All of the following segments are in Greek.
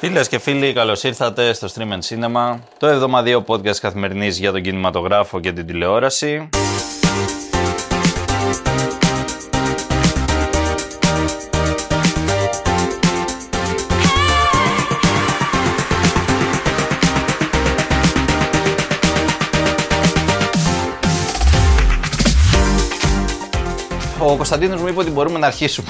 Φίλε και φίλοι, καλώς ήρθατε στο Stream and Cinema, το εβδομαδιαίο podcast καθημερινής για τον κινηματογράφο και την τηλεόραση. Ο Κωνσταντίνος μου είπε ότι μπορούμε να αρχίσουμε.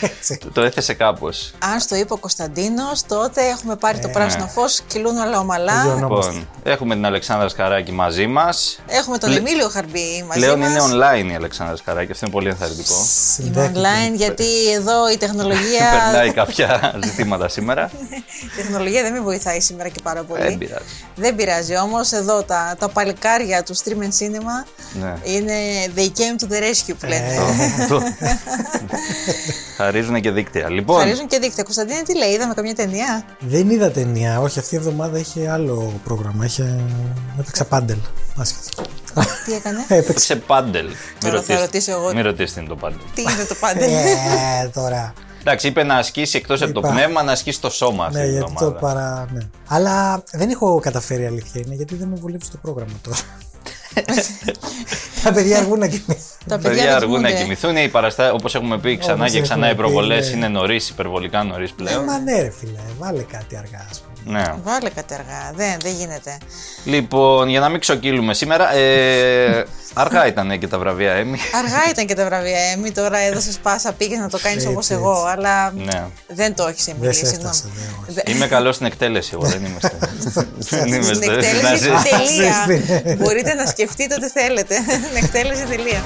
Έτσι. το έθεσε κάπως. Αν στο είπε ο Κωνσταντίνος, τότε έχουμε πάρει το Ε. πράσινο φως, κυλούν όλα ομαλά. Γιώργο. Λοιπόν, έχουμε την Αλεξάνδρα Σκαράκη μαζί μας. Έχουμε τον Πλε- Εμίλιο Χαρμπή μαζί Πλέον μας. είναι online η Αλεξάνδρα Σκαράκη, αυτό είναι πολύ ενθαρρυντικό. Είμαι Συνδέχεται. online γιατί εδώ η τεχνολογία, Περνάει κάποια ζητήματα σήμερα. η τεχνολογία δεν με βοηθάει σήμερα και πάρα πολύ. Δεν πειράζει. Δεν πειράζει όμως, εδώ τα, τα παλικάρια του Stream and Cinema Ναι. είναι they came to the rescue που λένε. Ε, Το- Χαρίζουν και δίκτυα. Λοιπόν, Χαρίζουν και δίκτυα. Κωνσταντίνε, τι λέει, είδαμε καμιά ταινία; Δεν είδα ταινία, όχι αυτή η εβδομάδα είχε άλλο πρόγραμμα. Είχε... Έπαιξα πάντελ. Άσχετο. Τι έκανε; Έπαιξα. έπαιξε πάντελ. Μην Τώρα θα ρωτήσετε- ρωτήσω εγώ. Μην ρωτήσετε τι είναι το πάντελ. τι είναι το πάντελ. Ε, τώρα. Εντάξει, είπε να ασκήσει εκτός από το Είπα. πνεύμα, να ασκήσει το σώμα αυτή Ναι, τη γιατί το εβδομάδα. παρά. Ναι. Αλλά δεν έχω καταφέρει αλήθεια είναι, γιατί δεν με βολεύει το πρόγραμμα τώρα. Τα παιδιά αργούν να κοιμηθούν. Τα Παιδιά δεν αργούν να κοιμούνται. κοιμηθούν. Οι παραστάσει, όπως έχουμε πει ξανά Όπως και ξανά, οι έχουμε πει, προβολές ναι. είναι νωρίς, υπερβολικά νωρίς Ε, πλέον. μα ναι, ρε φίλε, βάλε κάτι αργά, ας πούμε. Ναι. Βάλε κατεργά. Δεν, δεν γίνεται. Λοιπόν, για να μην ξοκύλουμε σήμερα, ε, αργά ήταν και τα βραβεία Έμι. Αργά ήταν και τα βραβεία Έμι. Τώρα έδωσες πάσα, πήγες να το κάνεις Έτσι, όπως έτσι. εγώ. Αλλά Ναι. δεν το έχεις Δεν Εμίλη, σε συγγνώμη. έφτασε, ναι, όχι. Δε- Είμαι καλός στην εκτέλεση, εγώ δεν είμαι στο. δεν είμαι Στην στο. εκτέλεση να- τελεία. Στην- Μπορείτε να σκεφτείτε ό,τι θέλετε. Στην εκτέλεση τελεία.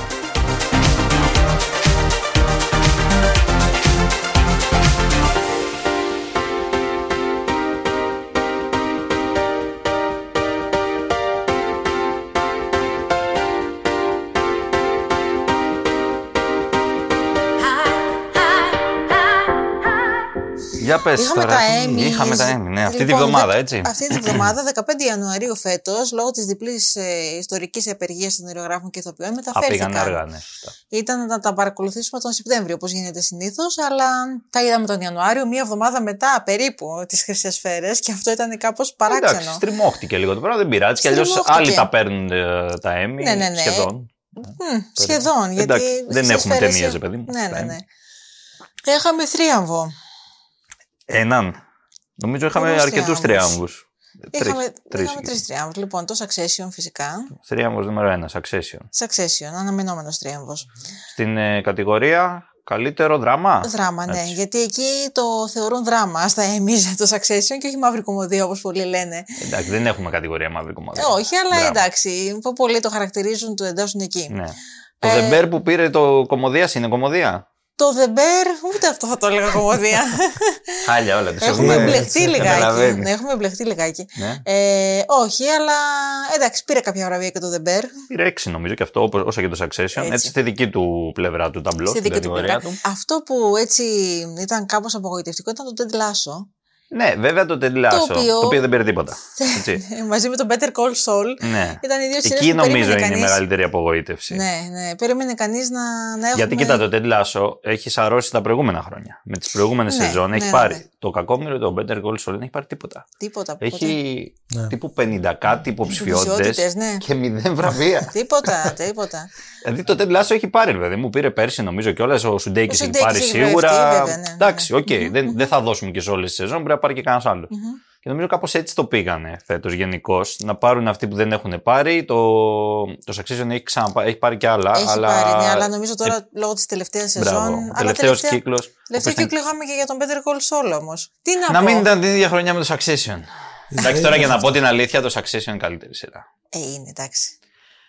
Για πες Είχαμε τώρα. τα τι- Emmys. Είχαμε τα Έμι, ναι, αυτή τη Λοιπόν, βδομάδα, δε- έτσι. Αυτή τη βδομάδα, 15 Ιανουαρίου φέτος, λόγω της διπλής ε, ιστορικής απεργίας των αερογράφων και ηθοποιών, Α, μεταφέρθηκαν. πήγαν αργά, ναι, σωστά. Ήταν να τα παρακολουθήσουμε τον Σεπτέμβριο, όπως γίνεται συνήθως, αλλά τα είδαμε τον Ιανουάριο, μία εβδομάδα μετά περίπου τις Χρυσές Σφαίρε και αυτό ήταν κάπως Εντάξει, παράξενο. στριμώχτηκε λίγο το πράγμα, δεν πειράζει. Και αλλιώς Στριμώχτηκε. άλλοι τα παίρνουν ε, τα Έμι Ναι, ναι, ναι. σχεδόν. Μμ, σχεδόν. Γιατί Εντάξει, οι δεν Χρυσές έχουμε Σφαίρες, ταινίες, ε, ρε παιδί μου, Ναι, στα ναι, ναι. Emmy. Έχαμε θρίαμβο. Έναν. Νομίζω είχαμε Πολλούς αρκετούς θριάμβους. τριάμβους. Είχαμε, Τρεις. είχαμε τρεις θρίαμβου. Λοιπόν, το Succession φυσικά. Θρίαμβος νούμερο ένα, Succession. Succession, αναμενόμενος θρίαμβο. Στην ε, κατηγορία καλύτερο δράμα. Δράμα, ναι. Έτσι. Γιατί εκεί το θεωρούν δράμα στα εμείς το Succession και όχι μαύρη κομμωδία όπως πολλοί λένε. Εντάξει, δεν έχουμε κατηγορία μαύρη κομμάτια. Ε, όχι, αλλά Δράμα. εντάξει. που Πολλοί το χαρακτηρίζουν, το εντάσσουν εκεί. Ναι. Το Ε, The Bear που πήρε το κομμωδία είναι κομμωδία; Το The Bear, ούτε αυτό θα το έλεγα κομμωδία. Χάλια όλα. τις έχουμε έχουμε- μπλεχτεί λιγάκι. καταλαβαίνεις. Ναι, έχουμε μπλεχτεί λιγάκι. Ναι. Ε, όχι, αλλά εντάξει, πήρε κάποια βραβεία και το The Bear. Πήρε έξι νομίζω και αυτό, όπως- όσο και το Succession. Έτσι. Έτσι. στη δική του πλευρά του ταμπλό, Στη στην δική του κατηγορία πλευρά. του. Αυτό που έτσι ήταν κάπως απογοητευτικό ήταν το Ted Lasso. Ναι, βέβαια το Ted Lasso, το οποίο- οποίο... δεν πήρε τίποτα. Έτσι. Μαζί με το Better Call Saul. ναι. Ήταν οι δύο σειρές Εκεί που νομίζω περίμενε είναι η κανείς. μεγαλύτερη απογοήτευση. Ναι, ναι. Περίμενε κανείς να, να έχουμε. Γιατί κοίτα, το Ted Lasso έχει σαρώσει τα προηγούμενα χρόνια. Με τις προηγούμενες Ναι, σεζόν ναι, έχει ναι, πάρει. ναι. Το κακόμοιρο το Better Call Saul δεν έχει πάρει τίποτα. Τίποτα. Έχει Ναι. τύπου 50 κάτι υποψηφιότητες Υποψηφιότητες, ναι. και μηδέν βραβεία. Τίποτα, τίποτα. δηλαδή το Ted Lasso έχει πάρει, βέβαια. Μου πήρε πέρσι νομίζω κιόλας. Ο Σουντέικης έχει Σουντέικης πάρει έχει σίγουρα. βραβευτεί, βέβαια, ναι, ναι, Εντάξει, ναι. οκ. Δεν, δεν θα δώσουμε και σε όλες τις σεζόν. Μπορεί να πάρει και κανένας άλλος. Και νομίζω κάπως έτσι το πήγανε φέτος γενικώς. Να πάρουν αυτοί που δεν έχουν πάρει. Το, το Succession έχει, ξαναπά, έχει πάρει και άλλα. Έχει αλλά... πάρει, ναι, αλλά νομίζω τώρα λόγω της τελευταίας σεζόν. Μπράβο. Ο αλλά τελευταίος τελευταία- κύκλος. Τελευταίο κύκλο είχαμε και για τον Better Call Saul όμως. Τι να, Να πω; μην ήταν την ίδια χρονιά με το Succession. Εντάξει, τώρα για να πω την αλήθεια, το Succession είναι καλύτερη σειρά. Ε, είναι, εντάξει.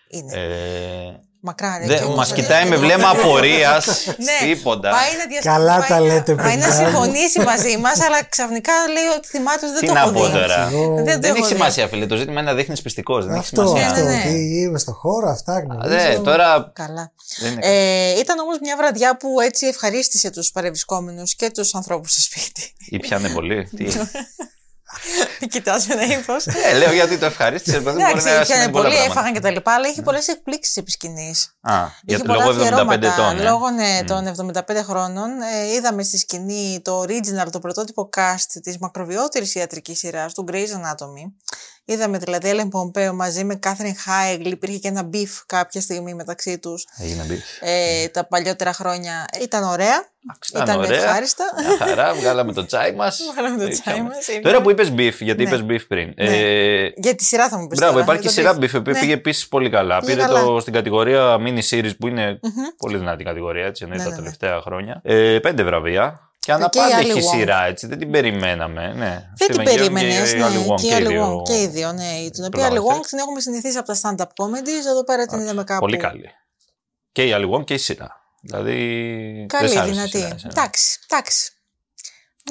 Είναι. Ε, Μακράρι. Δε, και εγώ μας θα- κοιτάει με βλέμμα απορίας. Ναι, Τίποτα. Πάει να διασ... Καλά πάει τα να- λέτε, Πάει να παιδιά. συμφωνήσει μαζί μας, αλλά ξαφνικά λέει ότι θυμάται ότι δεν Τι το να έχω πω δει. τώρα; Εγώ- Δεν το Δεν έχω έχει δει. σημασία, φίλε. Το ζήτημα είναι να δείχνεις πιστικός. Δεν έχει Αυτό, σημασία. αυτό. Ναι, ναι, ναι. Τι είμαι στο χώρο, αυτά γνωρίζω. Ναι, τώρα. Καλά. Δεν είναι... Ε, ήταν όμως μια βραδιά που έτσι ευχαρίστησε τους παρευρισκόμενους και τους ανθρώπους στο σπίτι. Ή πιάνε πολύ. Τι... Κοιτάς με ένα ύφο. Ε, λέω γιατί το ευχαρίστησε. παιδί μου, μπορεί Εντάξει, να και σημαίνει πολλά πολλοί πράγματα. έφαγαν και τα λοιπά, αλλά έχει πολλές εκπλήξεις επί σκηνής. Α, για Είχε το πολλά λόγο 75 αφιερώματα. ετών. ε. Λόγω ναι, των 75 χρόνων ε, είδαμε στη σκηνή το original, το πρωτότυπο cast της μακροβιότερης ιατρικής σειράς του Grey's Anatomy. Είδαμε δηλαδή Έλεν Πομπέο μαζί με Κάθριν Χάιγλ, υπήρχε και ένα beef κάποια στιγμή μεταξύ τους Έγινε beef. ε, τα παλιότερα χρόνια. Ήταν ωραία, Ήταν ήταν ωραία. ευχάριστα. Μια χαρά, βγάλαμε το τσάι μας. Βγάλαμε το τσάι μας, είναι. Τώρα που είπες beef, γιατί Ναι. είπες beef πριν. Ναι. Ε, Για τη σειρά θα μου πεις Μπράβο, τώρα, υπάρχει για και το σειρά beef. beef, η οποία Ναι. πήγε επίσης πολύ καλά. Πήγε Πήρε καλά. το στην κατηγορία mini series που είναι πολύ δυνατή κατηγορία, έτσι, εννοείται Ναι, τα ναι, ναι. τελευταία χρόνια. Ε, πέντε βραβεία. Και αναπάντα η έχει Ali Wong. σειρά, έτσι. Δεν την περιμέναμε. Ναι. Δεν την Steven Yeun περίμενες. Και η Ναι, Ali Wong και η και οι Ali δύο Wong και οι δύο. Ναι, την οποία Ali πρωταγωνιστές. Wong την έχουμε συνηθίσει από τα stand-up comedies. Εδώ πέρα την είδαμε κάπου. Πολύ καλή. Και η Ali Wong και η σειρά. Δηλαδή. δεν Καλή, σ' άρεσε η δυνατή. σειρά, εσένα. Εντάξει, εντάξει.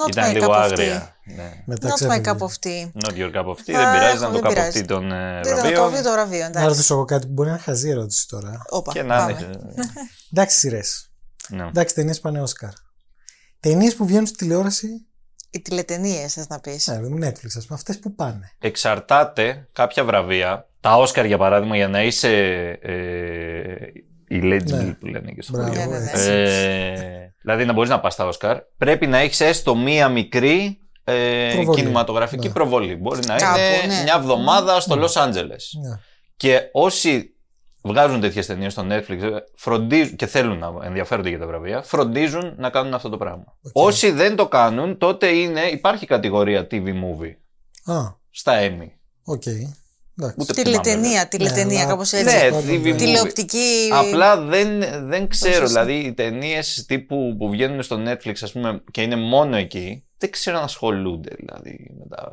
Not Ήταν my λίγο cup of tea. άγρια. Ναι. Μετά Not my ξέφυγε. cup of tea. Not your cup of tea. Α, Δεν πειράζει, έχω, ήταν το δεν cup of πειράζει. tea των ε, Δεν ήταν το βραβείων. βραβείο, το βραβείο. Να Εντάξει. ρωτήσω εγώ κάτι που μπορεί να είναι χαζή ερώτηση τώρα. Όπα, Και να πάμε. είναι. Εντάξει, σειρές. Ναι. Εντάξει, ταινίες πάνε Όσκαρ. Ταινίες που βγαίνουν στη τηλεόραση. Οι τηλετενίες, θες να πεις. Ναι, δεν Netflix, ας πούμε. Αυτές που πάνε. εξαρτάται κάποια βραβεία. Τα Όσκαρ για παράδειγμα, για να είσαι ε, eligible Ναι. που λένε και στο Μπράβο, χωριό. Ναι, ναι, ναι. έτσι. Ε, δηλαδή να μπορείς να πας στα Όσκαρ, πρέπει να έχεις έστω μία μικρή ε, Προβολή. κινηματογραφική Ναι. προβολή. Μπορεί να Κάπου, είναι ναι. μια εβδομάδα στο Λος Άντζελες. Ναι. Και όσοι βγάζουν τέτοιες ταινίες στο Netflix ε, φροντίζουν, και θέλουν να ενδιαφέρονται για τα βραβεία, φροντίζουν να κάνουν αυτό το πράγμα. Οκ. Όσοι δεν το κάνουν, τότε είναι, υπάρχει κατηγορία TV movie Α, στα Emmy. οκ. Εντάξει. Ούτε Τηλεταινία, τηλεταινία, αλλά- κάπως έτσι. Ναι, Πάντων, TV ναι. movie. Τηλεοπτική. Απλά δεν, δεν ξέρω. Σωστά. Δηλαδή, οι ταινίες τύπου που βγαίνουν στο Netflix, ας πούμε, και είναι μόνο εκεί, δεν ξέρω αν ασχολούνται δηλαδή με τα.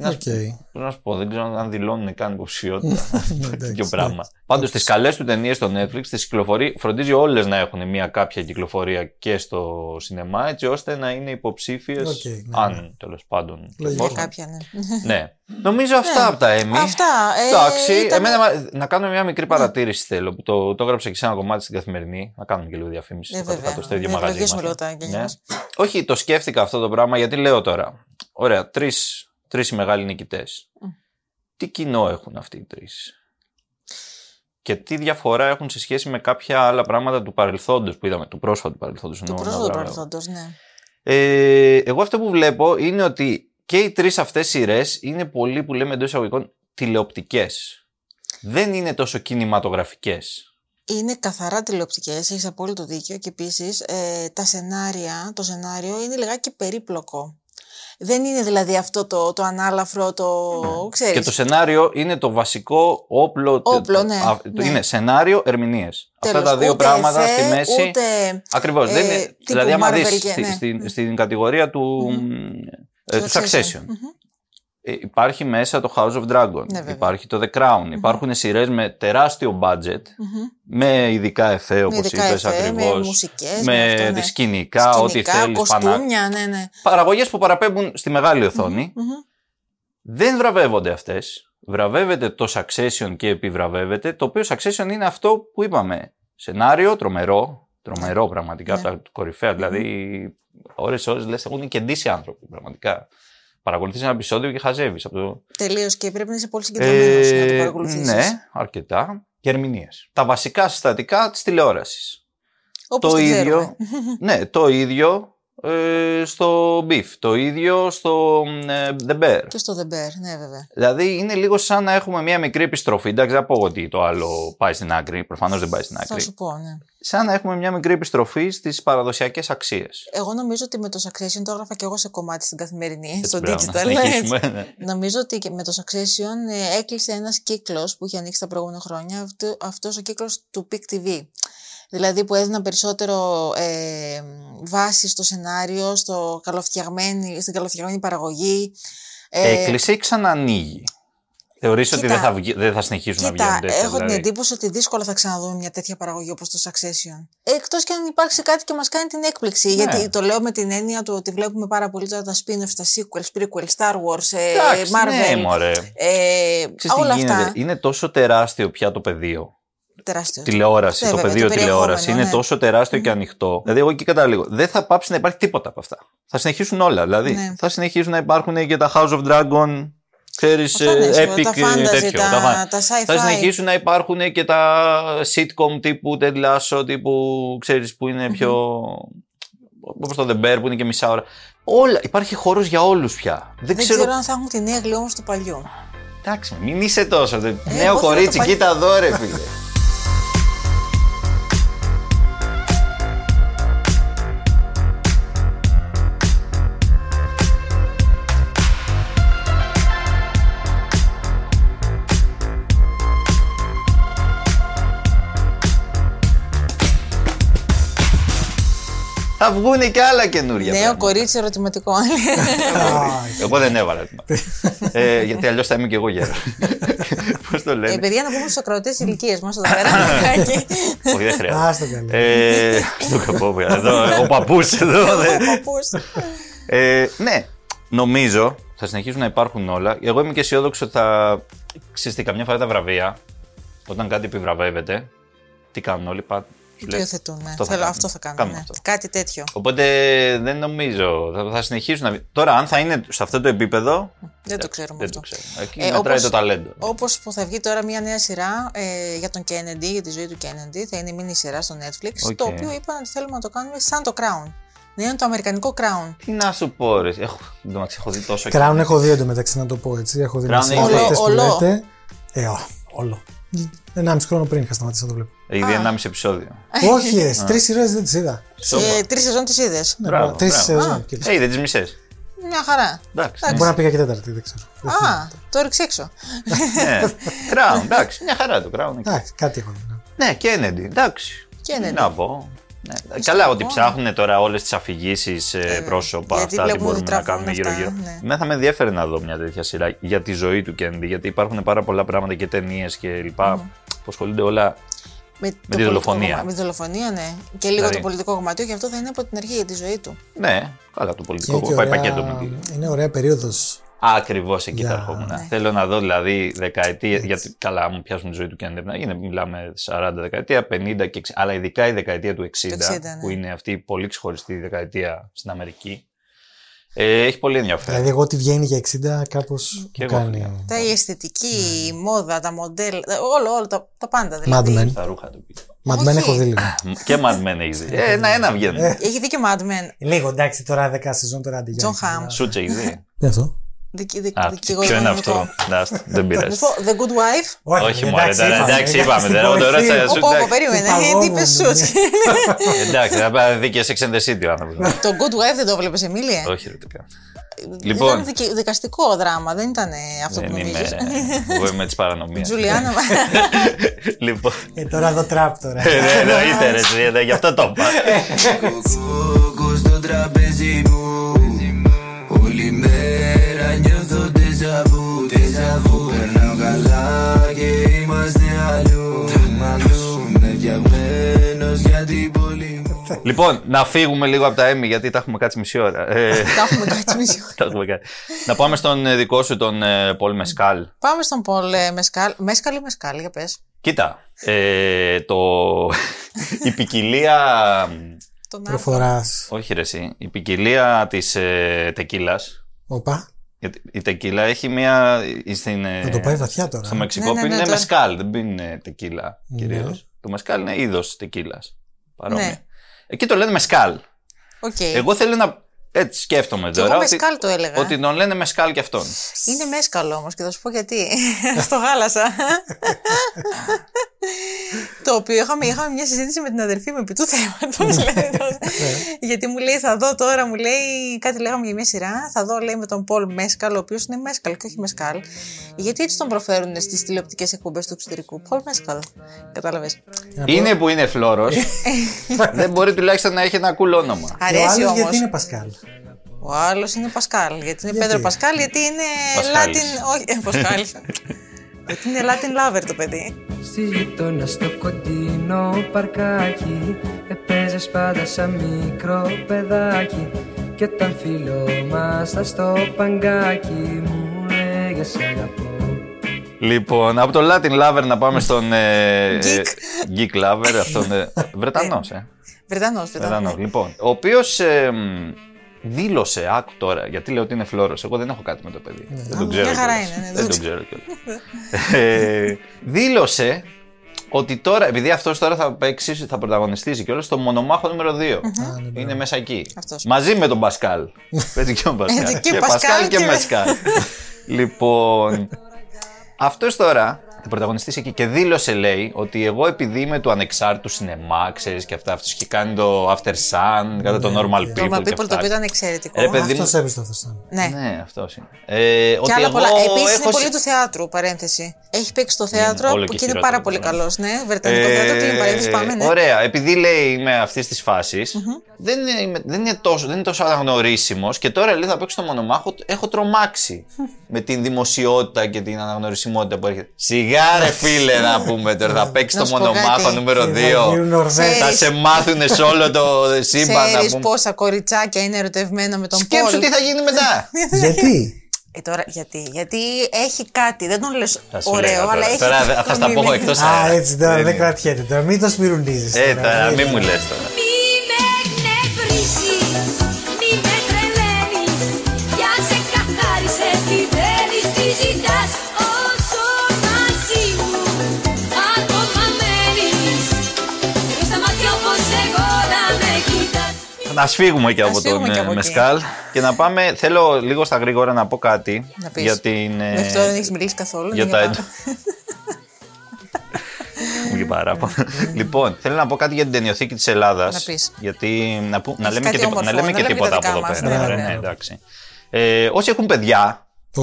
Να, Οκ. σου- πώς να σου πω, δεν ξέρω αν δηλώνουν καν υποψηφιότητα. Εντάξει, τέτοιο ναι. πράγμα. Πάντως, τις καλές του ταινίες στο Netflix τις κυκλοφορεί, φροντίζει όλες να έχουν μια κάποια κυκλοφορία και στο σινεμά, έτσι ώστε να είναι υποψήφιες. Οκ, ναι, ναι. αν τέλος πάντων. Λογικό. Για εφόσον. κάποια, ναι. Ναι. Νομίζω αυτά Ναι. από τα Emmy. Αυτά. ε, Εντάξει, ήταν- Ναι. εμένα, μα- να κάνω μια μικρή παρατήρηση θέλω. Που το, το έγραψα και σε ένα κομμάτι στην Καθημερινή. Να κάνουμε και λίγο διαφήμιση. Ε, στο κάτω βέβαια. κάτω, στο ίδιο Να μαγαζί. ευλογήσουμε μας. λίγο τα γένια Ναι. μας. Όχι, το σκέφτηκα αυτό το πράγμα γιατί λέω τώρα. Ωραία, τρεις τρεις οι μεγάλοι νικητές. Μμ. Τι κοινό έχουν αυτοί οι τρεις; Και τι διαφορά έχουν σε σχέση με κάποια άλλα πράγματα του παρελθόντος που είδαμε, του πρόσφατου παρελθόντος. Το εννοώ, πρόσωπο του να βρω- παρελθόντος, ναι. ε, εγώ αυτό που βλέπω είναι ότι και οι τρεις αυτές σειρές είναι πολύ που λέμε εντός εισαγωγικών τηλεοπτικές. Δεν είναι τόσο κινηματογραφικές. Είναι καθαρά τηλεοπτικές, έχεις απόλυτο δίκιο και επίσης ε, τα σενάρια, το σενάριο είναι λιγάκι περίπλοκο. Δεν είναι δηλαδή αυτό το, το ανάλαφρο, το. ξέρεις. Και το σενάριο είναι το βασικό όπλο. Όπλο, ναι, α, το- ναι. Είναι σενάριο, ερμηνείες. Αυτά Τέλος. τα δύο Ούτε πράγματα εφέ, στη μέση. Ούτε. Ακριβώς. ε, δεν είναι, τύπου δηλαδή, άμα Marvel δεις και- στη- ναι. στην, στην κατηγορία του, ε, του Succession. Μμμ. Ε, υπάρχει μέσα το House of Dragon. Ναι, βέβαια. υπάρχει το The Crown. Υπάρχουν σειρές με τεράστιο budget. Μμμ. Με ειδικά εφέ, Με όπως ειδικά είπες εφέ, ακριβώς. με μουσικές, με, με αυτό, ναι. σκηνικά, ό,τι Σκηνικά, θέλεις. κοστούμια, ναι, ναι. Παραγωγές που παραπέμπουν στη μεγάλη οθόνη. Μμμ. Δεν βραβεύονται αυτές. Βραβεύεται το Succession και επιβραβεύεται. Το οποίο Succession είναι αυτό που είπαμε. Σενάριο τρομερό. Τρομερό πραγματικά. Ναι. Από τα κορυφαία. Δηλαδή, ώρε-ώρε λες, έχουν κεντήσει άνθρωποι. Πραγματικά. Παρακολουθείς ένα επεισόδιο και χαζεύεις από το. Τελείως και πρέπει να είσαι πολύ συγκεντρωμένος για να το παρακολουθήσεις. ναι, αρκετά. Και ερμηνείες. Τα βασικά συστατικά της τηλεόρασης. Όπως το το ίδιο. ξέρουμε. ναι, το ίδιο ε, στο Beef. Το ίδιο στο ε, The Bear. Και στο The Bear, ναι, βέβαια. Δηλαδή είναι λίγο σαν να έχουμε μια μικρή επιστροφή. Εντάξει, δεν θα πω ότι το άλλο πάει στην άκρη. Προφανώς δεν πάει στην Θα άκρη. σου πω, ναι. Σαν να έχουμε μια μικρή επιστροφή στις παραδοσιακές αξίες. Εγώ νομίζω ότι με το Succession το έγραφα και εγώ σε κομμάτι στην καθημερινή, στο πρέπει να digital. έτσι. συνεχίσουμε, ναι. Νομίζω ότι και με το Succession ε, έκλεισε ένας κύκλος που είχε ανοίξει τα προηγούμενα χρόνια, αυτό, αυτός ο κύκλος του Peak TV. Δηλαδή που έδιναν περισσότερο ε, βάση στο σενάριο, στο καλοφτιαγμένη, στην καλοφτιαγμένη παραγωγή. Ε, Έκλεισε ή ξανανοίγει; Θεωρείς ότι κοίτα, δεν θα, βγει- δεν θα συνεχίσουν να Κοίτα, βγαίνουν τέτοια. έχω την δηλαδή; εντύπωση ότι δύσκολα θα ξαναδούμε μια τέτοια παραγωγή όπως το Succession. Εκτός και αν υπάρξει κάτι και μας κάνει την έκπληξη. Ναι. Γιατί το λέω με την έννοια του ότι βλέπουμε πάρα πολύ τώρα τα spin-offs, τα sequels, prequels, Star Wars, ε, Εντάξει, Marvel. Ναι, μωρέ. ε, Ξέρεις τι όλα γίνεται. αυτά. Είναι τόσο τεράστιο πια το πεδίο τεράστιος. τηλεόραση, Ναι, το βέβαια, πεδίο το τηλεόραση περιεχόμενο, είναι ναι. τόσο τεράστιο και ανοιχτό. Δηλαδή, εγώ εκεί καταλήγω. Δεν θα πάψει να υπάρχει τίποτα από αυτά. Θα συνεχίσουν όλα. Δηλαδή, Ναι. θα συνεχίσουν να υπάρχουν και τα House of Dragon, ξέρεις, Αυτά ναι, σίγουρα, epic τα ε, fantasy, τέτοιο. τα- φαν- τα sci-fi. Θα συνεχίσουν να υπάρχουν και τα sitcom τύπου Ted Lasso, τύπου ξέρεις που είναι πιο. Όπως το The Bear που είναι και μισά ώρα. Όλα. Υπάρχει χώρος για όλους πια. Δεν, Δεν ξέρω. ξέρω αν θα έχουν την έγκλη όμω του παλιού. Εντάξει, μην είσαι τόσο. δε- Ε, Νέο πώς θα κορίτσι, το πάει- κοίτα εδώ, ρε φίλε. Θα βγουν και άλλα καινούργια. Νέο πράγματα. κορίτσι ερωτηματικό. Εγώ δεν έβαλα. ε, γιατί αλλιώς θα είμαι και εγώ γέρο. Πώς το ε, λένε. παιδιά, να πούμε στους ακροατές ηλικίες μας εδώ πέρα. λιγάκι. Όχι, δεν χρειάζεται. Άστο καλά. Ε, στο καπόπια. Εδώ, ο παππούς εδώ. Ο δεν- παππούς. Ε, ναι, νομίζω θα συνεχίσουν να υπάρχουν όλα. Εγώ είμαι και αισιόδοξο ότι θα. Ξέρεις τι, καμιά φορά τα βραβεία, όταν κάτι επιβραβεύεται, τι κάνουν όλοι, πά... σου Το λέει, υιοθετούν. ναι. Αυτό θα Θέλω- κάνουμε. Αυτό θα κάνουν. Κάνουμε ναι. αυτό. Κάτι τέτοιο. Οπότε δεν νομίζω. Θα, θα συνεχίσουν να. Τώρα, αν θα είναι σε αυτό το επίπεδο. Δεν το ξέρουμε Δεν αυτό. το ξέρουμε. Εκεί Ε, μετράει όπως- το ταλέντο. Όπως που θα βγει τώρα μια νέα σειρά ε, για τον Kennedy, για τη ζωή του Kennedy, θα είναι μίνι σειρά στο Netflix, Οκ. το οποίο είπαν ότι θέλουμε να το κάνουμε σαν το Crown. Να είναι το αμερικανικό Crown. Τι να σου πω, ρε. Έχω, εντωμεταξύ, έχω δει τόσο. Crown έχω δει εντωμεταξύ να το πω έτσι. Έχω δει Crown μισές έχει από δει. αυτές που Όλο, όλο. λέτε. Ε, ό, όλο. Ενάμιση χρόνο πριν είχα σταματήσει να το βλέπω. Έχει δει 1,5 επεισόδιο. Όχι, ε, τρεις σειρές δεν τις είδα. Ε, Τρεις σεζόν τις είδες. Ναι, Μπράβο, Τρεις μπράβο. σεζόν. κύριε. Ε, είδε τις μισές. Μια χαρά. Εντάξει. Μπορεί να πήγα και τέταρτη, δεν ξέρω. Δεν θυμάμαι. Α, το έριξε έξω. ναι. Crown, εντάξει. Μια χαρά το Crown. Εντάξει, κάτι έχω δει. ναι. Ναι, Kennedy, εντάξει. Kennedy. Τι να πω. Ναι. Καλά, ότι ψάχνουν τώρα όλες τις αφηγήσεις Ε, πρόσωπα γιατί αυτά, τι βλέπουμε ότι μπορούμε να τραβούν κάνουμε αυτά, γύρω-γύρω. ναι. Εμένα θα με ενδιαφέρει να δω μια τέτοια σειρά για τη ζωή του Kennedy, γιατί υπάρχουν πάρα πολλά πράγματα και ταινίες και λοιπά που ασχολούνται όλα. Με, το τη πολιτικό δολοφονία. κομμάτι- Με τη δολοφονία, ναι. Και λίγο Δηλαδή. το πολιτικό κομμάτι, και αυτό θα είναι από την αρχή για τη ζωή του. Ναι, καλά, το Και πολιτικό είναι και πάει ωραία- πακέτο με τη. Είναι ωραία περίοδος. Ακριβώς εκεί Για- θα ερχόμουν. Ναι. Θέλω να δω δηλαδή δεκαετία. Γιατί καλά, μου πιάσουν τη ζωή του και αν είναι, μιλάμε 40 δεκαετία, 50 και 60. Αλλά ειδικά η δεκαετία του 60, 60, ναι. που είναι αυτή η πολύ ξεχωριστή δεκαετία στην Αμερική. Ε, έχει πολύ ενδιαφέρον. Δηλαδή, εγώ τι βγαίνει για 60, κάπως Και μου εγώ, κάνει. φίλε. Τα η αισθητική, η μόδα, τα μοντέλα, τα- όλο, όλο, τα, τα πάντα Mad δηλαδή. Men. Τα ρούχα του. Mad Men Όχι. έχω δει λίγο. και Mad Men έχει δει. Ε, ένα-ένα βγαίνουν. Έχει δει και Mad Men. Λίγο, εντάξει, τώρα 10 σεζόν τώρα αντί John Hamm. Σούτσε έχει δει. Τι είναι αυτό. Δικη- δικ- Α, δικηγόρος ποιο είναι νομικό. αυτό; Εντάξει, δεν Να πειράζει. σου πω, The Good Wife. Όχι, μωρέ, τώρα, εντάξει, είπαμε, στην τώρα, τώρα κορυφή. θα- σου- Ωπα, ωπα, εντάξει. περίμενε. Του Τι είπε παγόβουνου, σου. Εντάξει, θα πάει να δει και Sex and the City ο άνθρωπος. Το Good Wife δεν το βλέπεις, Εμίλια; Όχι, ρε, τι κάνω. Λοιπόν. Ήταν δικη- δικαστικό δράμα, δεν ήταν ε, αυτό που Δεν είμαι. νομίζεις. Εγώ είμαι της παρανομίας. Τζουλιάνα. Λοιπόν. Ε, τώρα εδώ τραπ τώρα. Ε, ναι, Εννοείται, ρε, εσύ, ε, γι' αυτό το είπα. Λοιπόν, να φύγουμε λίγο από τα Έμι γιατί τα έχουμε κάτσει μισή ώρα. Ε, Τα έχουμε κάτσει μισή ώρα. τα έχουμε κάτσει. Να πάμε στον ε, δικό σου, τον ε, Πολ Μεσκάλ. Πάμε στον Πολ ε, Μεσκάλ. Μέσκαλ ή Μεσκάλ, για πες. Κοίτα, ε, το... η ποικιλία... Τον Προφοράς. Όχι ρε εσύ, η ποικιλία της ε, τεκίλας. Οπα. Γιατί η τεκίλα έχει μια... Στην, ε, Θα το πάει βαθιά τώρα. Στο Μεξικό Ναι, ναι, πίνουν ναι, τώρα. μεσκάλ, δεν πίνουν τεκίλα Ναι. κυρίως. Το μεσκάλ είναι είδος τεκίλας. Παρόμοια. Ναι. Εκεί το λένε μεσκάλ. Οκ. Εγώ θέλω να. Έτσι σκέφτομαι Και τώρα. εγώ ότι, Μεσκάλ το έλεγα. ότι τον λένε μεσκάλ και αυτόν. Είναι Μέσκαλ όμως και θα σου πω γιατί. Στο γάλασα. το οποίο είχαμε, είχαμε μια συζήτηση με την αδερφή μου επί του θέματος. λέει, τότε. γιατί μου λέει θα δω τώρα, μου λέει κάτι λέγαμε για μια σειρά, θα δω λέει με τον Πολ Μέσκαλ, ο οποίος είναι Μέσκαλ και όχι Μεσκάλ. Γιατί έτσι τον προφέρουν στις τηλεοπτικές εκπομπές του εξωτερικού; Πολ Μέσκαλ. Κατάλαβες. Είναι που είναι φλόρος. δεν μπορεί τουλάχιστον να έχει ένα cool όνομα. Και ο Αρέσει άλλος όμως. γιατί είναι Πασκάλ; Ο άλλος είναι Πασκάλ. Γιατί είναι Γιατί; Πέντρο Πασκάλ, γιατί είναι Πασχάλης. Latin. Όχι, ε, Πασκάλ. γιατί είναι Latin lover το παιδί. Στη γειτόνα στο κοντινό παρκάκι Επέζες πάντα σαν μικρό παιδάκι Κι όταν φίλο μας στο παγκάκι Μου λέγες αγαπώ Λοιπόν, από το Latin Lover να πάμε στον. Ε, Geek. ε, Geek Lover, αυτόν. Ε, Βρετανός, ε. Βρετανός, Βρετανός. Βρετανός. Λοιπόν, ο οποίος δήλωσε, άκου τώρα, γιατί λέω ότι είναι φλόρος. Εγώ δεν έχω κάτι με το παιδί. δεν τον ξέρω. μια χαρά κιόλας. είναι, ναι, δεν δεν τον ξέρω κιόλας. ε, δήλωσε ότι τώρα, επειδή αυτός τώρα θα παίξει, θα πρωταγωνιστήσει κιόλας στο μονομάχο νούμερο 2. Είναι μέσα εκεί. Αυτός. Μαζί με τον Πασκάλ. Παίζει και ο Πασκάλ. Έτσι, και Πασκάλ και και Μεσκάλ. λοιπόν, αυτός τώρα θα πρωταγωνιστήσει εκεί και δήλωσε, λέει, ότι εγώ επειδή είμαι του ανεξάρτητου σινεμά, ξέρεις και αυτά, αυτός είχε κάνει το After Sun, κατά το Normal People. Το Normal και People το αυτά. οποίο ήταν εξαιρετικό. Ρε, παιδί μου, Αυτό έπεσε αυτό. Ναι. ναι, αυτός είναι. Ε, Και ότι άλλα εγώ πολλά. Επίσης είναι έχω πολύ συ- του θεάτρου, παρένθεση. Έχει παίξει στο Είναι θέατρο όλο που και και είναι χειρότερο, πάρα πολύ ναι. καλός. Ναι, Βρετανικό θέατρο, κλείνει παρένθεση, πάμε. Ναι. Ωραία, επειδή λέει είμαι αυτής της φάσης, δεν, είναι, δεν, είναι τόσο, δεν είναι τόσο αναγνωρίσιμος και τώρα λέει θα παίξω στο μονομάχο. Έχω τρομάξει με την δημοσιότητα και την αναγνωρισιμότητα που έρχεται. Σιγά ρε φίλε να πούμε τώρα, θα παίξει Να το σου πω μονομάχο κάτι. νούμερο Και θα γίνουν 2. Νορβέγοι. Θα σε μάθουν σε όλο το σύμπαν να Ξέρεις πούμε. πόσα κοριτσάκια είναι ερωτευμένα με τον Σκέψου Πολ. τι θα γίνει μετά. Γιατί; Ε, τώρα, γιατί, γιατί έχει κάτι, δεν τον λες Θα σου ωραίο, λέγα τώρα. αλλά έχει Τώρα κάτι θα το στα πω μήνυμα. εκτός Α, αέρα. έτσι τώρα Δεν δεν είναι. κρατιέται. Τώρα μην το σπιρουνίζει. Ε, τώρα μην μου λες τώρα. Να σφύγουμε και Να από τον σφύγουμε και ε, από εκεί. Μεσκάλ και να πάμε. Θέλω λίγο στα γρήγορα να πω κάτι Να πεις. για την. ε, Μέχρι τώρα δεν έχεις μιλήσει καθόλου. για ναι, τα πάμε. έντο- Μου βγει παράπονο. λοιπόν, θέλω να πω κάτι για την ταινιοθήκη της Ελλάδας. Να πεις. Γιατί να, που- να Έχεις λέμε κάτι και, τίποτα- όμορφο, να λέμε να και λέμε τίποτα τα από δικά εδώ μας, πέρα. ναι, ρε, ναι. ναι, εντάξει. Ε, όσοι έχουν παιδιά, Ω,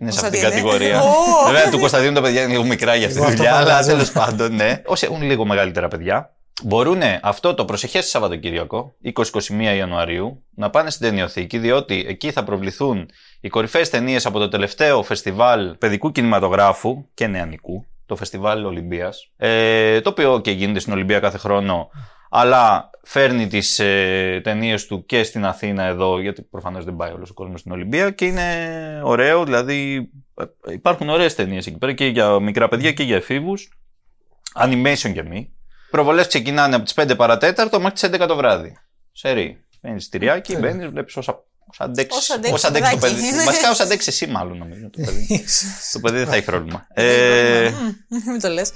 είναι σε Κωνσταντίνε. αυτήν την κατηγορία. Ω. Βέβαια, του Κωνσταντίνου τα παιδιά είναι λίγο μικρά για αυτή τη Εγώ αυτό δουλειά, αλλά φαντάζομαι. τέλος πάντων, ναι. Όσοι έχουν λίγο μεγαλύτερα παιδιά, μπορούν αυτό το προσεχές Σαββατοκύριακο, 20-21 Ιανουαρίου, να πάνε στην ταινιοθήκη, διότι εκεί θα προβληθούν οι κορυφαίες ταινίες από το τελευταίο φεστιβάλ παιδικού κινηματογράφου και νεανικού, το φεστιβάλ Ολυμπίας. Ε, το οποίο και γίνεται στην Ολυμπία κάθε χρόνο, αλλά φέρνει τις ε, ταινίες του και στην Αθήνα εδώ, γιατί προφανώς δεν πάει όλος ο κόσμος στην Ολυμπία και είναι ωραίο, δηλαδή ε, υπάρχουν ωραίες ταινίες εκεί πέρα και για μικρά παιδιά και για εφήβους. Animation και μη. Προβολές ξεκινάνε από τις 5 παρατέταρτο μέχρι τις 11 το βράδυ. Σερή. Παίρνει τυριάκι, μπαίνεις, βλέπεις όσα. Όσα αντέξεις. Όσα αντέξεις Όσα το αντέξεις το παιδάκι. παιδί. Βασικά, όσα αντέξεις εσύ, μάλλον νομίζω. Το παιδί, το παιδί δεν θα έχει πρόβλημα. Ε, Μμμ, Μην το λες.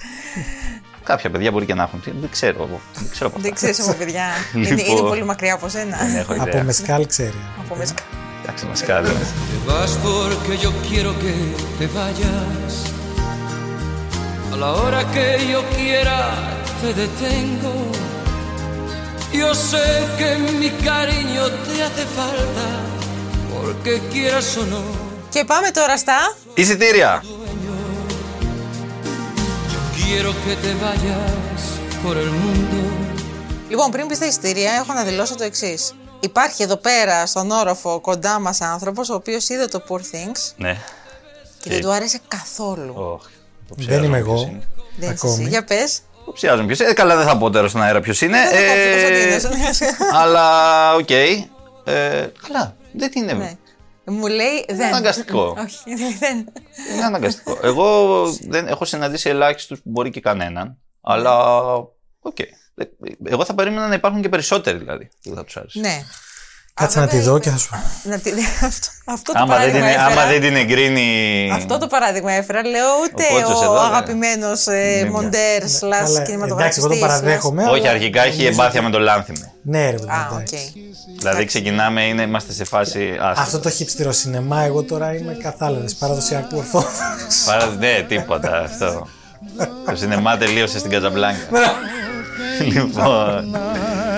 κάποια παιδιά μπορεί και να έχουν. Δεν ξέρω εγώ. Δεν ξέρω από Δεν αυτά. ξέρεις από παιδιά. είναι, Λοιπόν. είναι πολύ μακριά από σένα. Δεν έχω από ιδέα. μεσκάλ ξέρει. από μέσα. Εντάξει, μα κάνει. Te vas porque yo quiero que te vayas. A la hora que yo quiera te detengo. Yo sé que mi cariño te hace falta. Porque quieras o no. Και πάμε τώρα στα. Εισιτήρια. Quiero que te vayas por el mundo. Λοιπόν, πριν πεις στα εισιτήρια, έχω να δηλώσω το εξής. Υπάρχει εδώ πέρα στον όροφο κοντά μας άνθρωπος ο οποίος είδε το Poor Things Ναι. και δεν του άρεσε καθόλου. Ωχ, Δεν είμαι ποιος εγώ. είναι. Δεν είσαι ακόμη. εσύ. Για πες. Υποψιάζομαι ποιος είναι. Καλά, δεν θα πω τώρα στον αέρα ποιος είναι. Ε, αλλά οκ. Ε, καλά, δεν είναι. Ναι. Μου λέει δεν. αναγκαστικό. Όχι, δεν. Είναι αναγκαστικό. Εγώ δεν έχω συναντήσει ελάχιστους, μπορεί και κανέναν. Αλλά οκ. Ε, Εγώ θα περίμενα να υπάρχουν και περισσότεροι δηλαδή. που θα τους άρεσε. Ναι. Κάτσε Α, να τη βέβαια, δω είπε- και θα σου Να τη... αυτό, αυτό το Άμα δεν, την, παράδειγμα άμα έφερα. δεν την εγκρίνει. Αυτό το παράδειγμα έφερα. Λέω ούτε Ο Κότσος ο, εδώ, ναι. αγαπημένος ε, Ναι, μοντέρ, Καλά, slash Εντάξει, εγώ κινηματογραφιστής. τον παραδέχομαι. Όχι, αλλά αρχικά έχει νομίζω εμπάθεια ότι- με το Λάνθιμο. Ναι, ρε παιδί. Α, οκ. εντάξει. Δηλαδή ξεκινάμε, είναι, είμαστε σε φάση. άστο. Αυτό το χιπστερο σινεμά, εγώ τώρα είμαι κατάλαβε παραδοσιακού ορθόδοξου. Παρά, ναι, τίποτα αυτό. το σινεμά τελείωσε στην Καζαμπλάνκα. λοιπόν.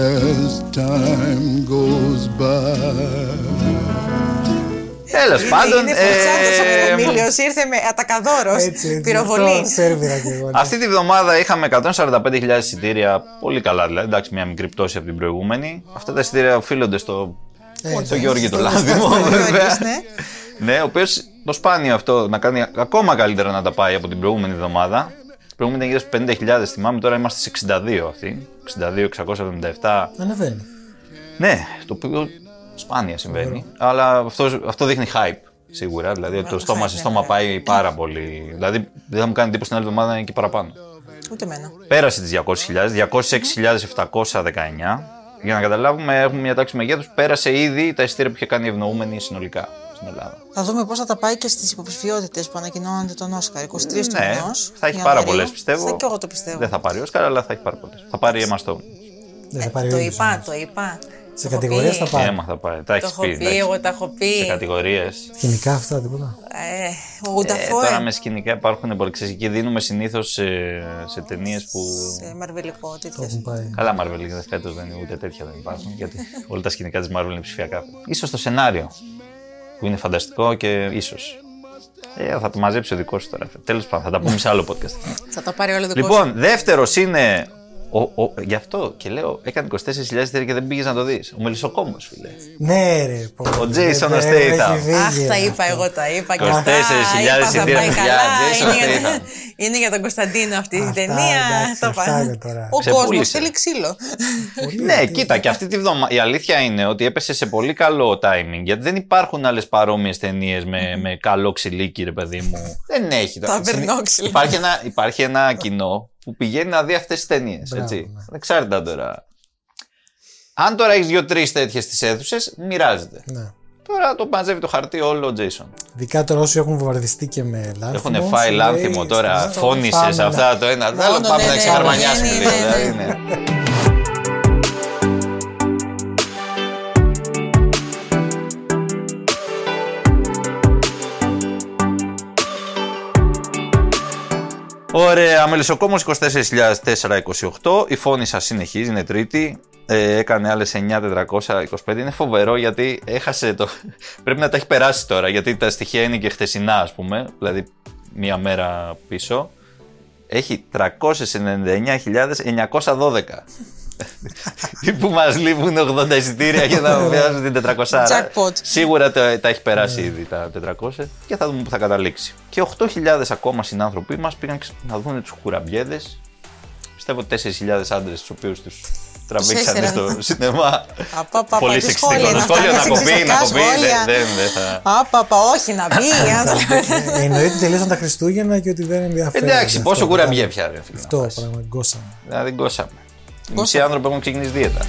as time goes by. Τέλος πάντων. Είναι ε, φωτσάτος ο Εμίλιος, ήρθε με ατακαδόρος, Έτσι, έτσι. πυροβολής. αυτό Σέρβιρα και εγώ. ναι. Αυτή τη βδομάδα είχαμε 145.000 εισιτήρια. Πολύ καλά δηλαδή. Εντάξει, μια μικρή πτώση από την προηγούμενη. Αυτά τα εισιτήρια οφείλονται στο, Ε, στο Γιώργη το στο- Λάδιμο, Γιώργης, βέβαια. ναι. Ναι, ο οποίος το σπάνιο αυτό να κάνει ακόμα καλύτερα να τα πάει από την προηγούμενη εβδομάδα. Την προηγούμενη ήταν γύρω στου 50.000, θυμάμαι, τώρα είμαστε σε 62 αυτή. 62-677. Ανεβαίνει. Ναι, το οποίο σπάνια συμβαίνει. Αλλά αυτό, αυτό δείχνει hype σίγουρα. Δηλαδή ότι το hype, στόμα σε ναι, στόμα ναι. πάει πάρα πολύ. Δηλαδή δεν θα μου κάνει εντύπωση την άλλη εβδομάδα να είναι και παραπάνω. Ούτε εμένα. Πέρασε τις 200.000, 206.719. Για να καταλάβουμε, έχουμε μια τάξη μεγέθους. Πέρασε ήδη τα εισιτήρια που είχε κάνει η ευνοούμενη συνολικά στην Ελλάδα. Θα δούμε πώς θα τα πάει και στις υποψηφιότητες που ανακοινώνονται τον Όσκαρ. 23 του Ναι, μηνός, θα έχει πάρα Ιανουαρίου. πολλές πιστεύω. Θα και εγώ το πιστεύω. Δεν θα πάρει Όσκαρ, αλλά θα έχει πάρα πολλές. Θα πάρει Emma Stone. Δεν θα πάρει Ε, το ο ίδιος είπα, όμως. το είπα. Σε Το έχω κατηγορίες πει. θα πάρει. Emma θα πάρει. Τα Το έχει έχω πει. πει, εντάξει. εγώ τα έχω Σε πει. κατηγορίες. Σκηνικά αυτά, τίποτα. Ε, ο Ε, Γουνταφόε. τώρα με σκηνικά υπάρχουν πολύ ξέρεις, Εκεί δίνουμε συνήθως σε, σε ταινίες που. Σε μαρβελικό Το τέτοιο. έχουν πάει. Καλά, Marvel δεν φέτος δεν είναι ούτε τέτοια δεν υπάρχουν. Γιατί όλα τα σκηνικά της Marvel είναι ψηφιακά. σω το σενάριο που είναι φανταστικό και ίσως. Ε, θα το μαζέψει ο δικός σου τώρα. Τέλος πάντων, θα τα πούμε σε άλλο podcast. Θα τα πάρει όλο το λοιπόν, δεύτερος είναι. Ο, ο, γι' αυτό και λέω, έκανε 24.000 εισιτήρια και δεν πήγες να το δεις. Ο Μελισσοκόμος, φίλε. Ναι, ρε. πω, Ο δεν- Jason δεν- Statham. έχει φύγει, Αχ, τα ρε, είπα αυτό. εγώ, τα είπα και 24.000 αυτά. Είπα, θα εισιτήρια, πάει παιδιά, καλά. Jason Είναι για, Statham. είναι για τον Κωνσταντίνο αυτή η Αυτά, ταινία. εντάξει, Το αυτά πα- είναι τώρα. Ο Ξεπούλησε. κόσμος θέλει ξύλο. Πολύ, Ναι, τι- κοίτα, και αυτή τη βδομάδα η αλήθεια είναι ότι έπεσε σε πολύ καλό timing. Γιατί δεν υπάρχουν άλλες παρόμοιες ταινίες με, με καλό ξυλίκι, ρε παιδί μου. Δεν έχει. Τα βερνόξυλα. Υπάρχει ένα, υπάρχει ένα κοινό που πηγαίνει να δει αυτές τις ταινίες. Μπράβο, Έτσι. ναι. Ανεξάρτητα τώρα. Αν τώρα έχεις δύο-τρει τέτοιες στις αίθουσες, μοιράζεται. Ναι. Τώρα το μαζεύει το χαρτί όλο ο Τζέισον. Ειδικά τώρα όσοι έχουν βομβαρδιστεί και με λάνθιμο. Έχουν φάει σου λάνθιμο λέει, τώρα. στο- Φώνησες πάμε να- αυτά το ένα. Το άλλο Μόνο, πάμε ναι, να ναι, ξεχαρμανιάσουμε ναι, λίγο. Ωραία, μελισσοκόμος 24.428. Η φόνη σας συνεχίζει, είναι τρίτη. Ε, έκανε άλλες 9.425. Είναι φοβερό γιατί έχασε το. Πρέπει να τα έχει περάσει τώρα γιατί τα στοιχεία είναι και χτεσινά, ας πούμε. Δηλαδή μία μέρα πίσω. Έχει 399.912. που μας λείπουν 80 εισιτήρια για να βγάζουν την 400. Jackpot. Σίγουρα τα, τα έχει περάσει ήδη τα 400 και θα δούμε που θα καταλήξει. Και 8.000 ακόμα συνάνθρωποι μας πήγαν ξε- να δουν τους κουραμπιέδες. Πιστεύω 4.000 άντρες τους οποίους τους τραβήξανε έστεραν. στο σινεμά. Απα, πα, Πολύ τι σεξιστικό. σχόλια Το είναι σχόλιο αυτά, να είναι κοπεί, να σεξιστικά κοπεί. σχόλια. Δεν, δεν, δεν θα... Άπαπα, όχι να μπει. οι άνθρωποι. Ε, Εννοείται τελείωσαν τα Χριστούγεννα και ότι δεν ενδιαφέρει. Εντάξει, πόσο κουραμπιέ πια ρε φίλε. Αυτό πράγμα, γκώσαμε. Δηλαδή γκώσαμε. Οι μισοί άνθρωποι έχουν ξεκινήσει δίαιτα.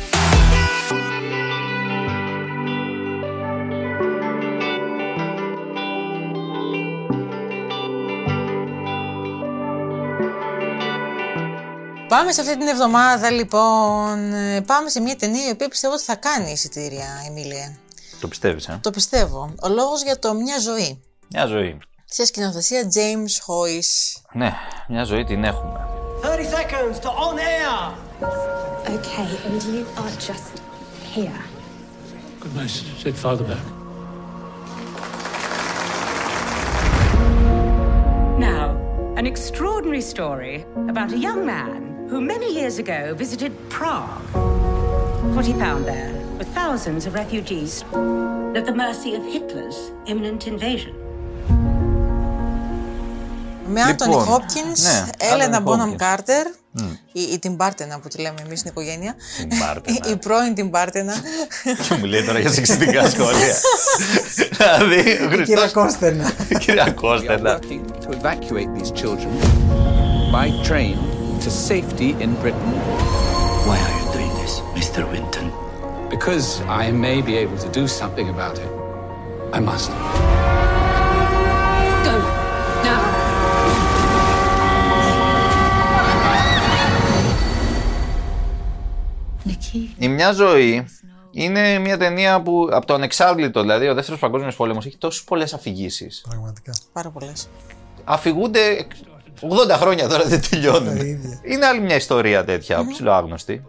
Πάμε σε αυτή την εβδομάδα λοιπόν. Ε, Πάμε σε μια ταινία η οποία πιστεύω ότι θα κάνει εισιτήρια, Εμίλια. Το πιστεύεις, ε; Το πιστεύω. Ο λόγος για το Μια ζωή. Μια ζωή. Σε σκηνοθεσία James Hoyce. Ναι, μια ζωή την έχουμε. 30 seconds to on air. Okay, and you are just here. Good night, said Father back. Now, an extraordinary story about a young man who many years ago visited Prague. What he found there were thousands of refugees at the mercy of Hitler's imminent invasion. Με Άντωνι Λοιπόν, Χόπκινς, ναι, Έλενα Anthony Μπόναμ Hopkins. Κάρτερ, ή, ή την Πάρτενα που τη λέμε εμείς στην οικογένεια. Την Πάρτενα. η πρώην την Πάρτενα. Και μου λέει τώρα για σεξιστικά σχόλια. Δηλαδή, ο Κύριε Χριστός... Κώστενα. Κύριε Κώστενα. to evacuate these children by train to safety in Britain. Why are you doing this, Mr. Winton? Because I may be able to do something about it. I must. Η μια ζωή είναι μια ταινία που από το ανεξάρτητο, δηλαδή ο δεύτερος παγκόσμιος πόλεμος, έχει τόσες πολλές αφηγήσεις. Πραγματικά. Πάρα πολλές. Αφηγούνται 80 χρόνια τώρα δεν τελειώνουν. Τα ίδια. Είναι άλλη μια ιστορία τέτοια, ψηλό άγνωστη.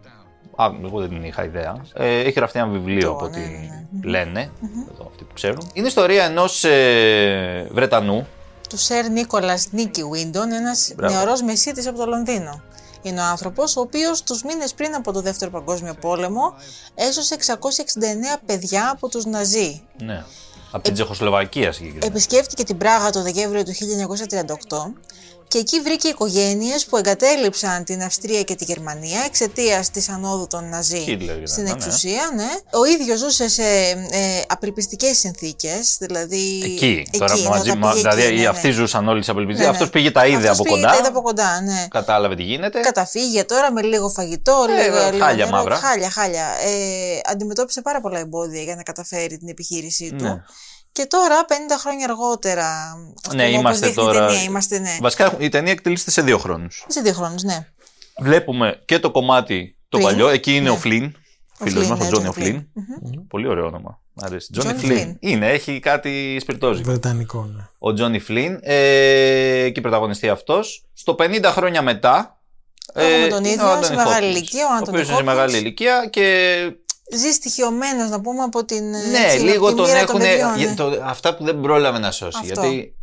Α, εγώ δεν την είχα ιδέα. Ε, έχει γραφτεί ένα βιβλίο από ό,τι λένε, εδώ, αυτοί που ξέρουν. Είναι ιστορία ενός ε, Βρετανού. Του Σερ Νίκολας Νίκη Βίντον, ένας Μπράβο. νεαρός μεσίτης από το Λονδίνο. Είναι ο άνθρωπος ο οποίος τους μήνες πριν από το Δεύτερο Παγκόσμιο Πόλεμο έσωσε 669 παιδιά από τους Ναζί. Ναι. Από την Τσεχοσλοβακία συγκεκριμένα. Επισκέφτηκε την Πράγα το Δεκέμβριο του 1938 και εκεί βρήκε οικογένειες που εγκατέλειψαν την Αυστρία και τη Γερμανία εξαιτίας της ανόδου των Ναζί Χίτλερ ήταν, στην ναι. εξουσία. Ναι. Ο ίδιος ζούσε σε ε, απελπιστικές συνθήκες, δηλαδή... Εκεί, τώρα ναι, μαζί, τα μα- πήγε δηλαδή εκεί, ναι, ναι. αυτοί ζούσαν όλοι σε απελπισία. Ναι, ναι. Αυτός πήγε τα είδε Αυτός από πήγε κοντά. Τα είδε από κοντά, ναι. Κατάλαβε τι γίνεται. Καταφύγια τώρα με λίγο φαγητό, Ε, λίγο, λίγο χάλια νερό, μαύρα. Χάλια, χάλια. Ε, αντιμετώπισε πάρα πολλά εμπόδια για να καταφέρει την επιχείρησή του. Ναι. Και τώρα, 50 χρόνια αργότερα, ας Ναι, πούμε, όπως είμαστε δείχνει η τώρα. ταινία, είμαστε, ναι. Βασικά η ταινία εκτυλίσσεται σε δύο χρόνους. Σε δύο χρόνους, ναι. Βλέπουμε και το κομμάτι το Πριν. παλιό. Εκεί είναι Ναι. ο Flynn. Ο Φίλος Flynn, μας, ναι, ο Τζόνι John ο Flynn. Πολύ ωραίο όνομα. Μ' αρέσει. Τζόνι Johnny Flynn. Flynn. Είναι, έχει κάτι σπιρτόζικο. Βρετανικό, ναι. Ο Τζόνι Flynn. Ε, και πρωταγωνιστεί αυτός. Στο 50 χρόνια μετά. ε, Έχουμε τον είναι ίδιο, ο σε Άντωνι μεγάλη Χόπκινς, ηλικία, ο Ο Άντωνι οποίο είναι σε Χόπκινς. μεγάλη ηλικία και Ζει στοιχειωμένος, να πούμε, από την. Ναι, έτσι, λίγο από τη τον μοίρα των έχουν. παιδιών, ναι. το- αυτά που δεν πρόλαβε να σώσει. Αυτό. Γιατί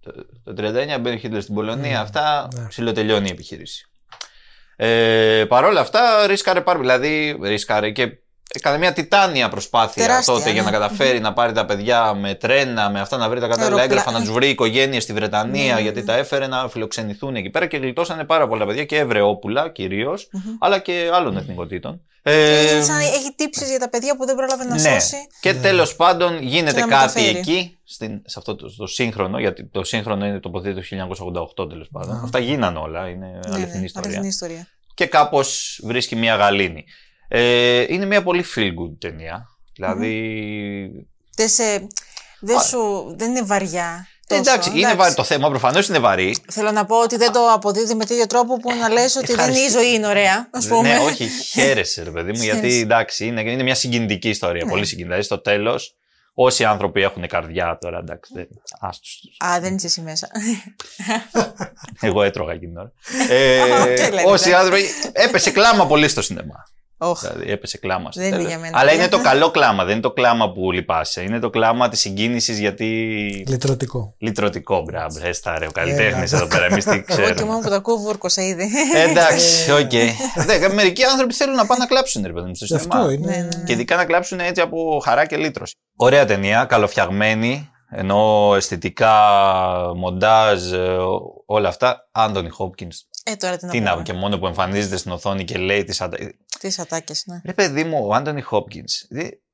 το, το 39 μπαίνει ο Χίτλερ στην Πολωνία, αυτά ναι. ψηλοτελειώνει η επιχείρηση. Ε, Παρ' όλα αυτά, ρίσκαρε πάρα Δηλαδή, ρίσκαρε και έκανε μια τιτάνια προσπάθεια Τεράστια, τότε για ναι. να καταφέρει να πάρει τα παιδιά με τρένα, με αυτά να βρει τα κατάλληλα Αεροπλά- έγγραφα, να τους βρει οικογένειες στη Βρετανία, Ναι, γιατί τα έφερε να φιλοξενηθούν εκεί πέρα και γλιτώσανε πάρα πολλά παιδιά και Εβραιόπουλα κυρίως, αλλά και άλλων εθνικοτήτων. Ε, Είναι σαν να έχει τύψεις για τα παιδιά που δεν πρόλαβε να ναι. σώσει. Και τέλος πάντων γίνεται Και να κάτι μεταφέρει. εκεί, στην, σε αυτό το, το σύγχρονο, γιατί το σύγχρονο είναι τοποθετεί το 1988 τέλος πάντων. Αυτά γίνανε όλα, είναι Ναι, αληθινή ναι, ιστορία. αληθινή ιστορία. Και κάπως βρίσκει μια γαλήνη. Ε, είναι μια πολύ feel good ταινία. Δηλαδή. Δεν, σε, δεν, σου, δεν είναι βαριά. τόσο, εντάξει, είναι βαρύ, το θέμα προφανώς είναι βαρύ. Θέλω να πω ότι δεν το αποδίδει με τέτοιο τρόπο που να λες ότι δεν είναι η ζωή είναι ωραία, ας πούμε. Ναι, όχι, χαίρεσαι, ρε παιδί μου, γιατί Χαίρεσαι. εντάξει, είναι, είναι μια συγκινητική ιστορία. Ναι. Πολύ συγκινητική. Δηλαδή, στο τέλος, όσοι άνθρωποι έχουν καρδιά τώρα, εντάξει, δεν, άστος. Α, δεν είσαι εσύ μέσα. Εγώ έτρωγα εκείνη την ώρα. Ε, Οκ, λέτε. όσοι άνθρωποι. Έπεσε κλάμα πολύ στο σινεμά. Οχ. Δηλαδή έπεσε κλάμα. στο Δεν είναι τέλος. για μένα, Αλλά παιδιά. είναι το καλό κλάμα, δεν είναι το κλάμα που λυπάσαι. Είναι το κλάμα της συγκίνησης γιατί. Λυτρωτικό. Λυτρωτικό, μπράβο. Έστα ρε, ο καλλιτέχνης εδώ πέρα. Εμείς τι Εγώ και ξέρουμε. μόνο που τα ακούω βούρκωσα ήδη. Ε, Εντάξει, οκ. Ναι, Μερικοί άνθρωποι θέλουν να πάνε να κλάψουν, ρε παιδί μου, στο σινεμά. Αυτό είναι. Ναι, ναι. Και ειδικά να κλάψουν έτσι από χαρά και λύτρωση. Ωραία ταινία, καλοφτιαγμένη, ενώ αισθητικά, μοντάζ, ε, όλα αυτά. Άντονι Χόπκινς. Ε, τώρα τι να Τι να πούμε. και μόνο που εμφανίζεται στην οθόνη και λέει τις ατα... Τις ατάκες, ναι. Ρε παιδί μου, ο Άντονι Χόπκινς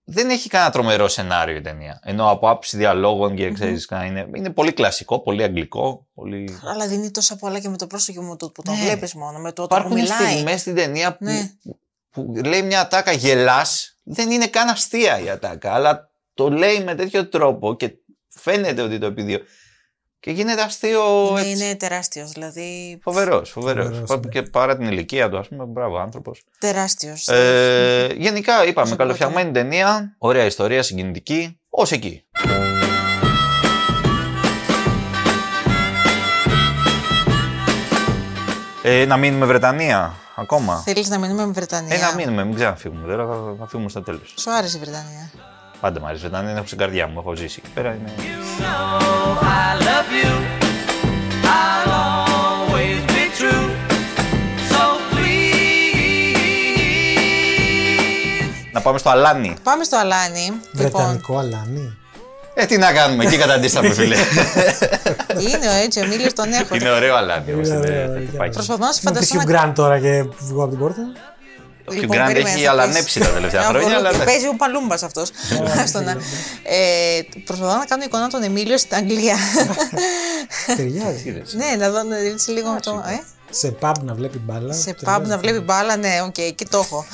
δεν έχει κανένα τρομερό σενάριο η ταινία. Ενώ από άψη διαλόγων και ξέρεις, είναι, είναι πολύ κλασικό, πολύ αγγλικό, πολύ... Αλλά δίνει τόσα πολλά και με το πρόσωπο του που τον Ναι. βλέπεις μόνο, με το όταν Υπάρχουν μιλάει. στιγμές στην ταινία που, Ναι. που λέει μια ατάκα γελάς, δεν είναι καν αστεία η ατάκα, αλλά το λέει με τέτοιο τρόπο και φαίνεται ότι το επιδίω. Και γίνεται αστείο Είναι, έτσι. είναι τεράστιος, δηλαδή Φοβερός, φοβερός. Φοβερός, ναι. Και παρά την ηλικία του, ας πούμε, μπράβο άνθρωπος. τεράστιος. Ε, γενικά, είπαμε, Σε καλοφτιαγμένη ταινία, ωραία ιστορία, συγκινητική, ως εκεί. Ε, να μείνουμε Βρετανία ακόμα. Θέλεις να μείνουμε με Βρετανία; Ε, να μείνουμε, μην ξαναφύγουμε τώρα, θα, θα φύγουμε στο τέλος. Σου άρεσε η Βρετανία; Πάντα μου αρέσει η Βρετανία, την έχω στην καρδιά μου, έχω ζήσει εκεί πέρα. Είναι... I love you. I'll always be true. So please. Να πάμε στο Αλάνι. Πάμε στο Αλάνι. Λοιπόν, Βρετανικό αλάνι. Ε, τι να κάνουμε, εκεί καταντήσαμε, φίλε. είναι ο έτσι, ο Μίλιος τον έχω. είναι ωραίο Αλάνι, όμως Είναι είναι ωραίο, τυπάκι. Προσπαθώ να σου Μου πεις φανταστώ Hugh να... Grant τώρα και βγω από την πόρτα. Ο Hugh Λοιπόν, Grant περίμενε, έχει θα αλανέψει πεις. τα τελευταία Να χρόνια, μπορώ- αλλά ναι. Παίζει ο Παλούμπας αυτός. Άστο να. Ε, Προσπαθώ να κάνω εικόνα τον Εμίλιο στην Αγγλία. Ταιριάζει. Ναι, να δω να δεις λίγο με το... ε, Σε pub να βλέπει μπάλα. Σε ταιριάζει. pub να βλέπει μπάλα, ναι, οκ, εκεί το έχω.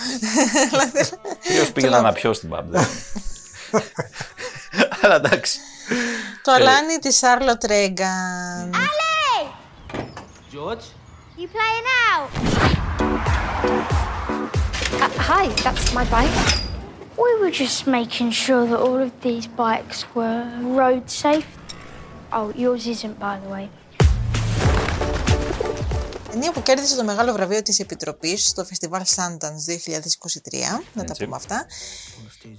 Ποιος πήγαινα να πιω στην pub. δεν- Αλλά εντάξει. Το αλάνι της Σάρλοτ Ρέγκαν. George? You playing out? Uh, hi, that's my bike. We were just making sure that all of these bikes were road safe. Oh, yours isn't, by the way. ταινία που κέρδισε το μεγάλο βραβείο της Επιτροπής στο φεστιβάλ Sundance 2023, να τα Έτσι. πούμε αυτά.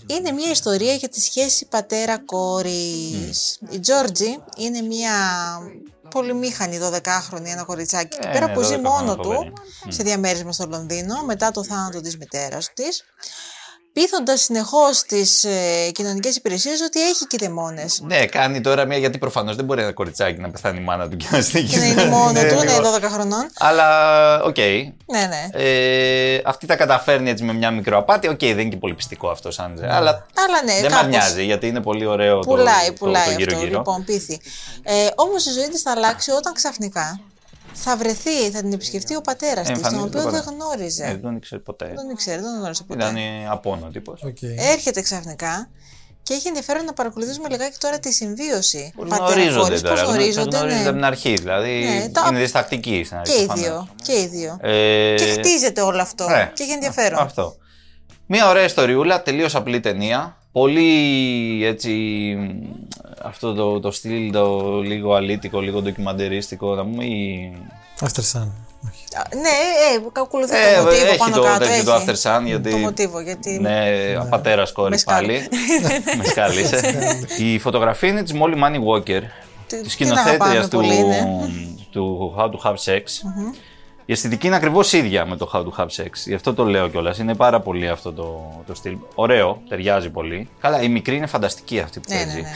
Είναι μια ιστορία για τη σχέση πατέρα-κόρης. Η Τζόρτζι είναι μια πολυμήχανη 12χρονη, ένα κοριτσάκι. Εκεί Ε, πέρα ναι, που ζει 12 μόνο φοβερή. του σε διαμέρισμα στο Λονδίνο μετά το θάνατο της μητέρας της πείθοντας συνεχώς τις ε, κοινωνικές υπηρεσίες ότι έχει και δαιμόνες. Ναι, κάνει τώρα μια. Γιατί προφανώς δεν μπορεί ένα κοριτσάκι να πεθάνει η μάνα του και να συνεχίσει. Και να είναι μόνο Ναι, του, να είναι λίγο. 12 χρονών. Αλλά, οκ. Ναι, ναι. Ε, αυτή τα καταφέρνει έτσι με μια μικροαπάτη. Οκ, δεν είναι και πολύ πειστικό αυτό σαν τζε. Αλλά Αλλά ναι, δεν μα κάπως. νοιάζει γιατί είναι πολύ ωραίο το- Πουλάει, το, πουλάει το, αυτό. γύρω-γύρω. Λοιπόν, πείθει. Ε, Όμως η ζωή της θα αλλάξει όταν ξαφνικά θα βρεθεί, θα την επισκεφτεί ο πατέρας της, τον Εμφανίζεται οποίο ο δεν πατέρας. γνώριζε. Ε, δεν τον ήξερε ποτέ. Δεν τον ήξερε, δεν τον γνώριζε ποτέ. Ήταν απόνο τύπος. Έρχεται ξαφνικά και έχει ενδιαφέρον να παρακολουθήσουμε λιγάκι τώρα τη συμβίωση. Γνωρίζονται Πατέρα-κόρης, τώρα. Πώς γνωρίζονται, γνωρίζονται ναι. από την αρχή. Δηλαδή Ναι, τα- είναι διστακτικοί στην αρχή. Και οι προφανώς. δύο. Και οι δύο. Ε, Και χτίζεται όλο αυτό. ναι. Και έχει ενδιαφέρον. Αυτό. Μια ωραία ιστοριούλα, τελείως απλή ταινία. Πολύ έτσι. Αυτό το, το στυλ το λίγο αλήτικο, λίγο ντοκιμαντερίστικο, να πούμε. Ή... After Sun. Α, Ναι, ε, ακολουθεί Ε, το μοτίβο έχει πάνω το κάτω. τέτοιο έχει. το After Sun, γιατί. Το μοτίβο, γιατί... Ναι, πατέρα κόρη Με σκάλι. πάλι. Με σκάλισε. Η φωτογραφία είναι της Molly Money Walker, Τι- της την αγαπάμε σκηνοθέτριας του, πολύ, ναι. του How to Have Sex. Μμμ. Η αισθητική είναι ακριβώς ίδια με το How to Have Sex. Γι' αυτό το λέω κιόλας. Είναι πάρα πολύ αυτό το, το στυλ. Ωραίο, ταιριάζει πολύ. Καλά, η μικρή είναι φανταστική αυτή που Ναι, παίζει. ναι,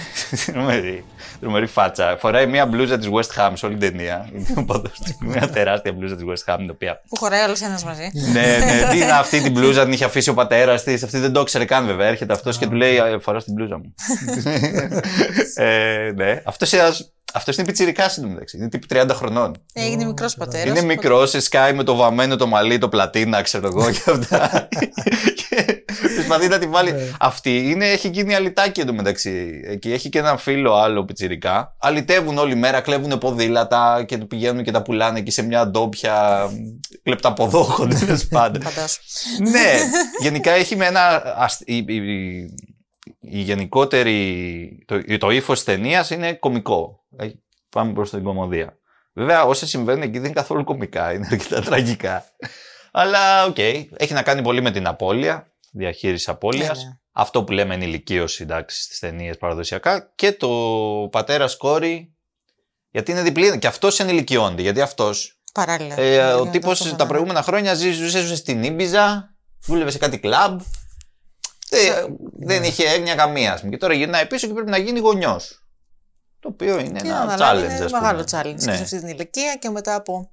τρομερή, τρομερή φάτσα. Φοράει μια μπλούζα της West Ham σε όλη την ταινία. Είναι ποδοσφαιριστή, μια τεράστια μπλούζα της West Ham, την οποία. Που χωράει άλλο ένας μαζί. ναι, ναι, τι είναι αυτή την μπλούζα, την είχε αφήσει ο πατέρας της. Αυτή δεν το ήξερε καν βέβαια. Έρχεται αυτός και του λέει: «Ε, Φοράς την μπλούζα μου. ε, ναι. Αυτό αυτός είναι πιτσιρικά μεταξύ. Είναι τύπου 30 χρονών. Έγινε μικρός πατέρας. Είναι μικρός, σε σκάει με το βαμμένο το μαλλί, το πλατίνα, ξέρω εγώ και αυτά. και προσπαθεί να τη βάλει. Αυτή είναι, έχει γίνει αλυτάκι εντωμεταξύ. Εκεί έχει και ένα φίλο άλλο πιτσιρικά. Αλυτεύουν όλη μέρα, κλέβουν ποδήλατα και πηγαίνουν και τα πουλάνε εκεί σε μια ντόπια κλεπταποδόχων τέλος πάντων. ναι, γενικά έχει με ένα. ασ- Η, η, η- η γενικότερη. Το, το ύφος της ταινίας είναι κωμικό. Έχει- Πάμε προς την κωμωδία. Βέβαια, όσα συμβαίνουν εκεί δεν είναι καθόλου κωμικά, είναι αρκετά τραγικά. Αλλά οκ, έχει να κάνει πολύ με την απώλεια, διαχείριση απώλειας. Ναι, ναι. Αυτό που λέμε ενηλικίωση εντάξει, στις ταινίες παραδοσιακά. Και το πατέρα κόρη. Γιατί είναι διπλή. Και αυτός ενηλικιώνεται. Γιατί αυτός. Παράλληλα. Ε, ο Γίνεται τύπος ταυτόχρονα. τα προηγούμενα χρόνια ζει- ζούσε ζούσε στην Ήμπιζα, δούλευε σε κάτι κλαμπ. Ε, δεν είχε έγνοια καμίας. ας πούμε. Και τώρα γυρνάει πίσω και πρέπει να γίνει γονιός. Το οποίο είναι Και να ένα αναλάβει, challenge. είναι ας πούμε. μεγάλο challenge και Ναι. σε αυτή την ηλικία και μετά από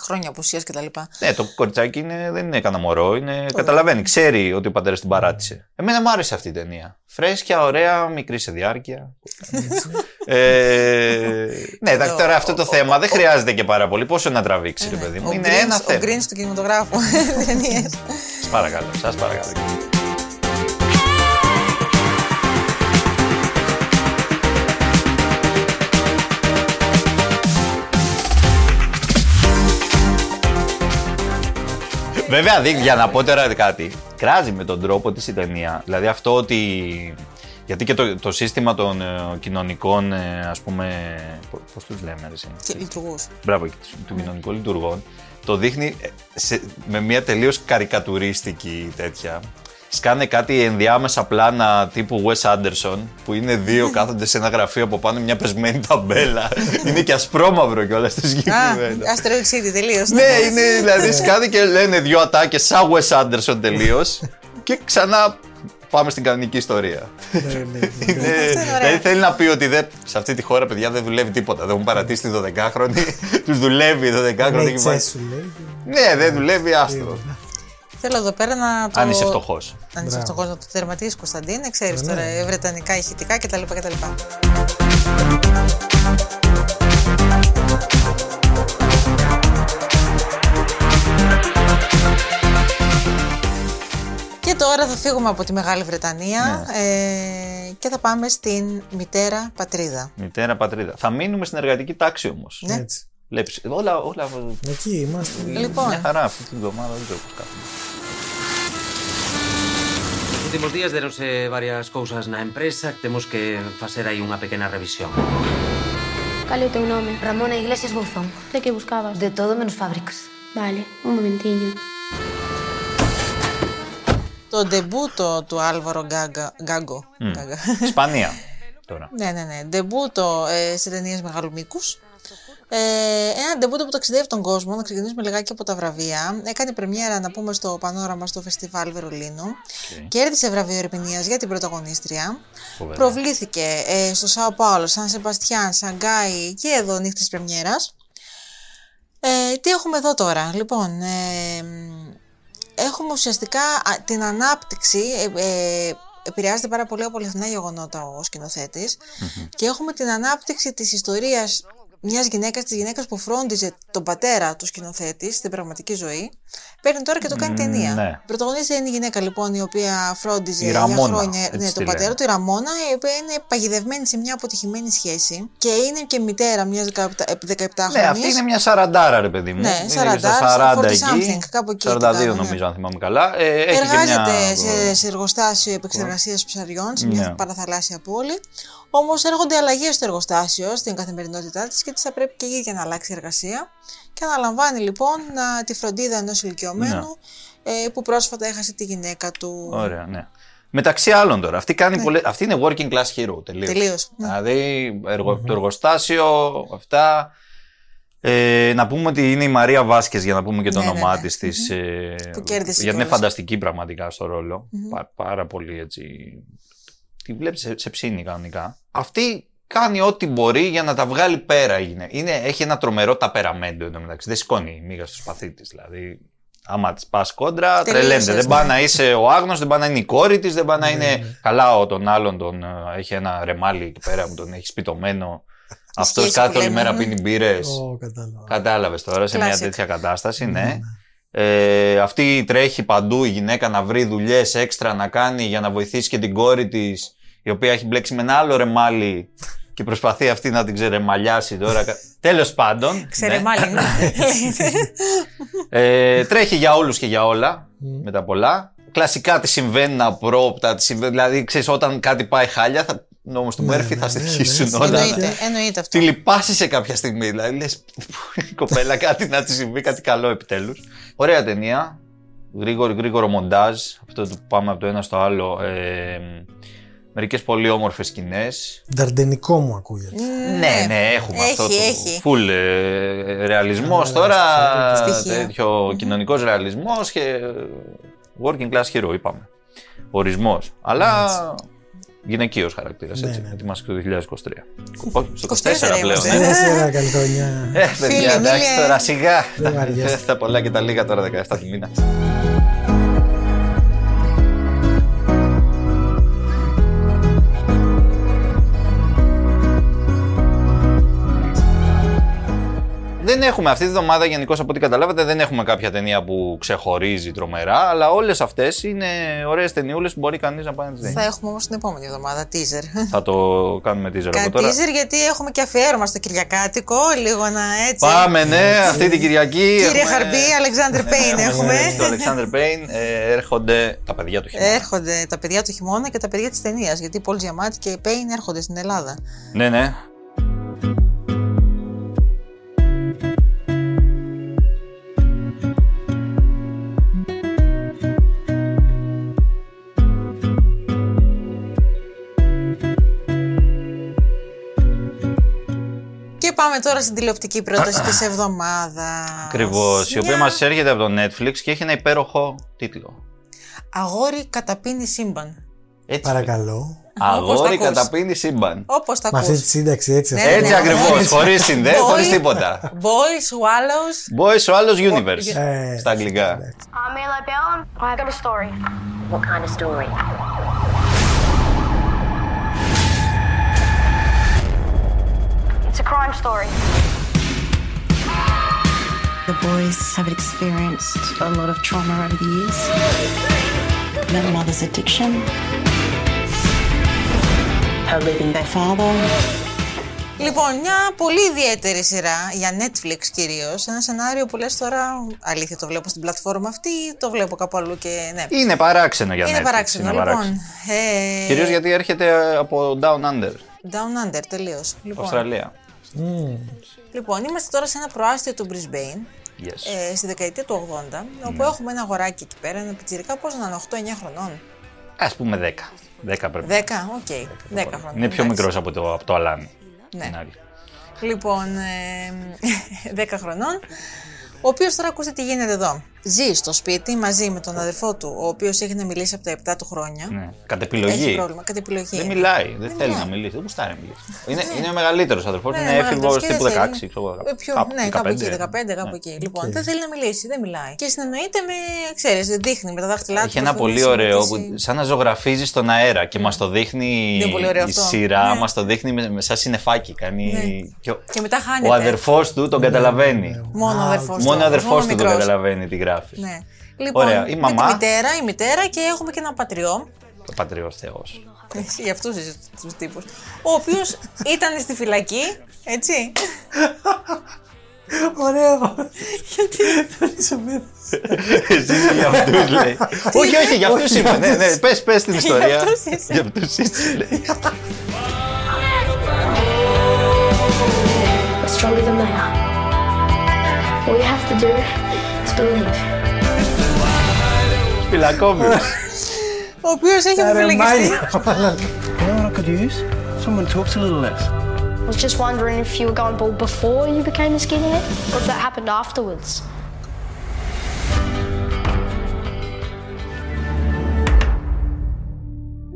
χρόνια απουσίας κτλ. Ναι, το κοριτσάκι είναι, δεν είναι κανένα μωρό. Είναι, καταλαβαίνει, ξέρει ότι ο πατέρας την παράτησε. Εμένα μου άρεσε αυτή η ταινία. Φρέσκια, ωραία, μικρή σε διάρκεια. ε, ναι, εντάξει, τώρα αυτό το θέμα δεν χρειάζεται και πάρα πολύ. Πόσο να τραβήξει, ρε παιδί μου. Ο Είναι Greens- ένα Ο θέμα. Greens του κινηματογράφου. ταινίες. Σας παρακαλώ, σας παρακαλώ. Βέβαια, δει, για να πω τώρα κάτι. Κράζει με τον τρόπο της η ταινία. Δηλαδή αυτό ότι. Γιατί και το, το σύστημα των ε, κοινωνικών, ε, ας πούμε. Πώς τους λέμε, ρε, εσύ; Και λειτουργούς. Μπράβο, και του κοινωνικών λειτουργών, το δείχνει ε, σε- με μια τελείως καρικατουρίστικη τέτοια. Σκάνε κάτι ενδιάμεσα πλάνα τύπου Wes Anderson, που είναι δύο κάθονται σε ένα γραφείο από πάνω μια πεσμένη ταμπέλα. είναι και ασπρόμαυρο κιόλας στο Α, συγκεκριμένο. Asteroid City τελείως. ναι, είναι δηλαδή σκάνε και λένε δύο ατάκες σαν Wes Anderson τελείως. και ξανά πάμε στην κανονική ιστορία. Είναι- δηλαδή θέλει να πει ότι δεν, σε αυτή τη χώρα, παιδιά, δεν δουλεύει τίποτα. Δεν έχουν παρατήσει τη 12χρονη. Τους δουλεύει η 12χρονη. Ναι, και πάει- σου λέει. Ναι, δεν δουλεύει, άστρο. Θέλω εδώ πέρα να το. Αν είσαι φτωχός. Αν είσαι φτωχός να το τερματίσεις, Κωνσταντίνε, ξέρεις Ναι. τώρα ε, βρετανικά ηχητικά κτλ. κτλ. Και τώρα θα φύγουμε από τη Μεγάλη Βρετανία Ναι. ε, και θα πάμε στην μητέρα πατρίδα. Μητέρα πατρίδα. Θα μείνουμε στην εργατική τάξη όμως. Ναι. Έτσι. Βλέπεις, όλα, όλα. Εκεί είμαστε. Λοιπόν. Μια χαρά αυτή την εβδομάδα δεν ξέρω πώς κάθομαι. Nos últimos días deronse varias cousas na empresa que temos que facer aí unha pequena revisión. ¿Cuál es tu nombre? Ramona Iglesias Bouzón. ¿De qué buscabas? De todo menos fábricas. Vale, un momentillo. Το ντεμπούτο του Άλβαρο Γκάγκα- Γκάγκο. Μμ. Γκάγκα. Ισπανία τώρα. Ναι, ναι, ναι. Ντεμπούτο ε, σε ταινίε μεγάλου μήκου. Ε, ένα ντεμπούτο που ταξιδεύει τον κόσμο, να ξεκινήσουμε λιγάκι από τα βραβεία. Έκανε πρεμιέρα, να πούμε, στο Πανόραμα στο Φεστιβάλ Βερολίνου. Κέρδισε βραβείο ερμηνείας για την πρωταγωνίστρια. Φοβερά. Προβλήθηκε ε, στο Σάο Πάολο, Σαν Σεμπαστιάν, Σαγκάη και εδώ νύχτε πρεμιέρας. Ε, τι έχουμε εδώ τώρα, λοιπόν. Ε, έχουμε ουσιαστικά α, την ανάπτυξη. Ε, ε, επηρεάζεται πάρα πολύ από αληθινά γεγονότα ο σκηνοθέτης. Και έχουμε την ανάπτυξη της ιστορίας μιας γυναίκας, της γυναίκας που φρόντιζε τον πατέρα του σκηνοθέτη στην πραγματική ζωή. Παίρνει τώρα και το κάνει Μ, ταινία. ναι. Η πρωταγωνίστρια είναι η γυναίκα λοιπόν η οποία φρόντιζε Η για Ραμόνα, χρόνια έτσι ναι, τη τον λένε. πατέρα του, η Ραμόνα, η οποία είναι παγιδευμένη σε μια αποτυχημένη σχέση και είναι και μητέρα μιας 17χρονη. Ναι, αυτή είναι μια σαραντάρα, ρε παιδί μου. Ναι, Είναι σαραντάρα, στα 40 40 εκεί. something, κάπου εκεί 42 την κάνω, ναι. νομίζω, αν θυμάμαι καλά. Ε, έχει Εργάζεται και μια... σε, σε εργοστάσιο επεξεργασίας ψαριών, σε μια Ναι. παραθαλάσσια πόλη. Όμως έρχονται αλλαγές στο εργοστάσιο, στην καθημερινότητά της και της θα πρέπει και η ίδια να αλλάξει εργασία. Και αναλαμβάνει λοιπόν να, τη φροντίδα ενός ηλικιωμένου ε, που πρόσφατα έχασε τη γυναίκα του. Ναι. Ωραία, ναι. Μεταξύ άλλων τώρα, αυτή, κάνει πολλές- αυτή είναι working class hero τελείως. Τελείως, ναι. Δηλαδή εργο- το εργοστάσιο, αυτά. Ε, να πούμε ότι είναι η Μαρία Βάσκες για να πούμε και το Ναι, ναι, όνομά ναι. της, της, ε, Που κέρδισε γιατί είναι κιόλας. φανταστική πραγματικά στο ρόλο. Πα- πάρα πολύ έτσι. Τη βλέπεις σε, σε ψήνει κανονικά. Αυτή κάνει ό,τι μπορεί για να τα βγάλει πέρα. Είναι, είναι, έχει ένα τρομερό ταπεραμέντο εντωμεταξύ. Δεν σηκώνει η μίγα στο σπαθί της. Δηλαδή, άμα της πας κόντρα, Τελείωσες, τρελαίνεται. Δεν ναι. πάει να είσαι ο άγνωστος, δεν πάει να είναι η κόρη της, δεν πάει να είναι. Καλά, ο τον άλλον τον ε, έχει ένα ρεμάλι εκεί πέρα που τον έχει σπιτωμένο. Αυτός σχέση κάθε που όλη λέμε, μέρα ναι. πίνει μπύρες. Ω, κατάλαβα. Κατάλαβες τώρα σε μια Classic. τέτοια κατάσταση, ναι. Ε, αυτή τρέχει παντού η γυναίκα να βρει δουλειές έξτρα να κάνει για να βοηθήσει και την κόρη της, η οποία έχει μπλέξει με ένα άλλο ρεμάλι και προσπαθεί αυτή να την ξερεμαλιάσει τώρα. Τέλος πάντων. ναι. Ξερεμάλι. ναι. Ε, τρέχει για όλους και για όλα. Με τα πολλά. Κλασικά τη συμβαίνουν απρόπτα. Της συμβαίνουν, δηλαδή, ξέρεις, όταν κάτι πάει χάλια, θα, νόμο του Μέρφυ θα στοιχήσουν όλα. εννοείται, εννοείται αυτό. Τη λυπάσαι σε κάποια στιγμή. Δηλαδή, λες, η κοπέλα κάτι να της συμβεί, κάτι καλό επιτέλους. Ωραία ταινία. Γρήγορο, γρήγορο μοντάζ. Αυτό που πάμε από το ένα στο άλλο. Ε, Μερικές πολύ όμορφες σκηνές. Νταρντενικό μου ακούγεται. Ναι, ναι, έχουμε Έχει, αυτό το έχει. full ε, ρεαλισμός Ωραία, τώρα, στοιχεία. τέτοιο κοινωνικός ρεαλισμός και ε, working class hero είπαμε. Ορισμός. Αλλά γυναικείος χαρακτήρας, Ναι, έτσι. ναι. Ετοιμάστε το 2023. Όχι, στο 24 24 πλέον. είμαστε. ναι. Τέσσερα καλή χρονιά. Ε, παιδιά, Φίλοι, εντάξει μίλε. τώρα, σιγά. Δεν βαριέστε. Τα πολλά και τα λίγα τώρα, 17 του μήνα. Δεν έχουμε αυτή τη βδομάδα, γενικώ από ό,τι καταλάβατε, δεν έχουμε κάποια ταινία που ξεχωρίζει τρομερά, αλλά όλες αυτές είναι ωραίες ταινιούλες που μπορεί κανείς να πάει να τις δει. Θα έχουμε όμως την επόμενη εβδομάδα teaser. Θα το κάνουμε teaser από Κάτι τώρα. teaser γιατί έχουμε και αφιέρωμα στο Κυριακάτικο, λίγο να έτσι. Πάμε, ναι, αυτή την Κυριακή. Κύριε έχουμε- Χαρμπή, Αλεξάνδρ Πέιν έχουμε. Στο Alexander Payne ε, έρχονται τα παιδιά του χειμώνα. Έρχονται τα παιδιά του χειμώνα και τα παιδιά της ταινίας. Γιατί Πολ Giamatti και Πέιν έρχονται στην Ελλάδα. Ναι, ναι. Πάμε τώρα στην τηλεοπτική πρόταση της εβδομάδας. Ακριβώς. Η οποία μας έρχεται από το Netflix και έχει ένα υπέροχο τίτλο. Αγόρι καταπίνει σύμπαν. Έτσι. Παρακαλώ. Όπως Αγόρι τα ακούς. καταπίνει σύμπαν. Όπως τα Με αυτή τη ακούς. σύνταξη έτσι. Ναι, αυτό. Έτσι ναι, ακριβώς. ναι. Χωρίς συνδέει, Boy. χωρίς τίποτα. Boy Swallows. Boy Swallows Universe. Ε, Στα αγγλικά. I'm Eli Bell. I've got a story. What kind of story? It's a crime story. The boys have experienced a lot of trauma over the years. Their mother's addiction, her leaving their father. Λοιπόν, μια πολύ ιδιαίτερη σειρά για Netflix κυρίως. Ένα σενάριο που λες τώρα. Αλήθεια, το βλέπω στην πλατφόρμα αυτή ή το βλέπω κάπου αλλού και. Ναι. Είναι παράξενο για Είναι Netflix. παράξενο. είναι λοιπόν, παράξενο. ε, Κυρίως γιατί έρχεται από Down Under, Down Under, τελείως. Λοιπόν, Αυστραλία. Λοιπόν, είμαστε τώρα σε ένα προάστιο του Brisbane. Yes. Ε, στη δεκαετία του 80, όπου Ναι. έχουμε ένα αγοράκι εκεί πέρα, ένα πιτσιρικά, πόσο να είναι, 8-9 χρονών. Ας πούμε 10. 10 πρέπει. 10, οκ, 10 χρονών. Είναι πιο εντάξει. μικρός από το, από το Αλάνι. Ναι. Την άλλη. Λοιπόν, ε, 10 χρονών, ο οποίος τώρα ακούστε τι γίνεται εδώ. Ζει στο σπίτι μαζί με τον αδερφό του, ο οποίος έχει να μιλήσει από τα 7 του χρόνια. Ναι. Κατ' επιλογή. Έχει πρόβλημα, κατ' επιλογή. Δεν μιλάει, δεν, θέλει μιλάει. να μιλήσει, δεν γουστάρει να μιλήσει. Είναι, είναι ο μεγαλύτερος αδερφός, Ναι, είναι μεγαλύτερος έφηβος και τύπου δεν 16, θέλει. ξέρω εγώ. Ε, πιο, κάπου, ναι, κάπου εκεί, 15, 15. κάπου Ναι. εκεί. Λοιπόν, δεν θέλει να μιλήσει, δεν μιλάει. Και συνεννοείται με, ξέρεις, δείχνει με τα δάχτυλά του. Έχει ένα προσπαθεί πολύ να ωραίο συναντήσει. που σαν να ζωγραφίζει στον αέρα και μας το δείχνει Είναι πολύ ωραίο η αυτό. σειρά, Ναι. μας το δείχνει με, με σαν συννεφάκι. Κάνει... Ναι. Και ο, Και μετά χάνεται. ο αδερφός του τον καταλαβαίνει. Μόνο ο αδερφός Μόνο του, ο αδερφός μόνο του τον μικρός. καταλαβαίνει τι γράφει. Ναι. Λοιπόν, Ωραία, η με μαμά. τη μητέρα, η μητέρα και έχουμε και έναν πατριό. Ο πατριός Θεός. Εσύ για αυτού τους τύπους. Ο οποίος ήταν στη φυλακή, έτσι. Ωραίο. Γιατί; Εσύ για αυτούς λέει. όχι, όχι, για αυτούς είμαι. Ναι, ναι, πες πες την ιστορία. Για αυτούς είσαι. Για αυτούς είσαι, λέει. We're stronger than they are. All you have to do is believe. Σπυλακόμιο. Ο οποίο έχει αποφυλακιστεί. You know what I could use? Someone talks a little less. I was just wondering if you were going bald before you became a skinhead, or if that happened afterwards.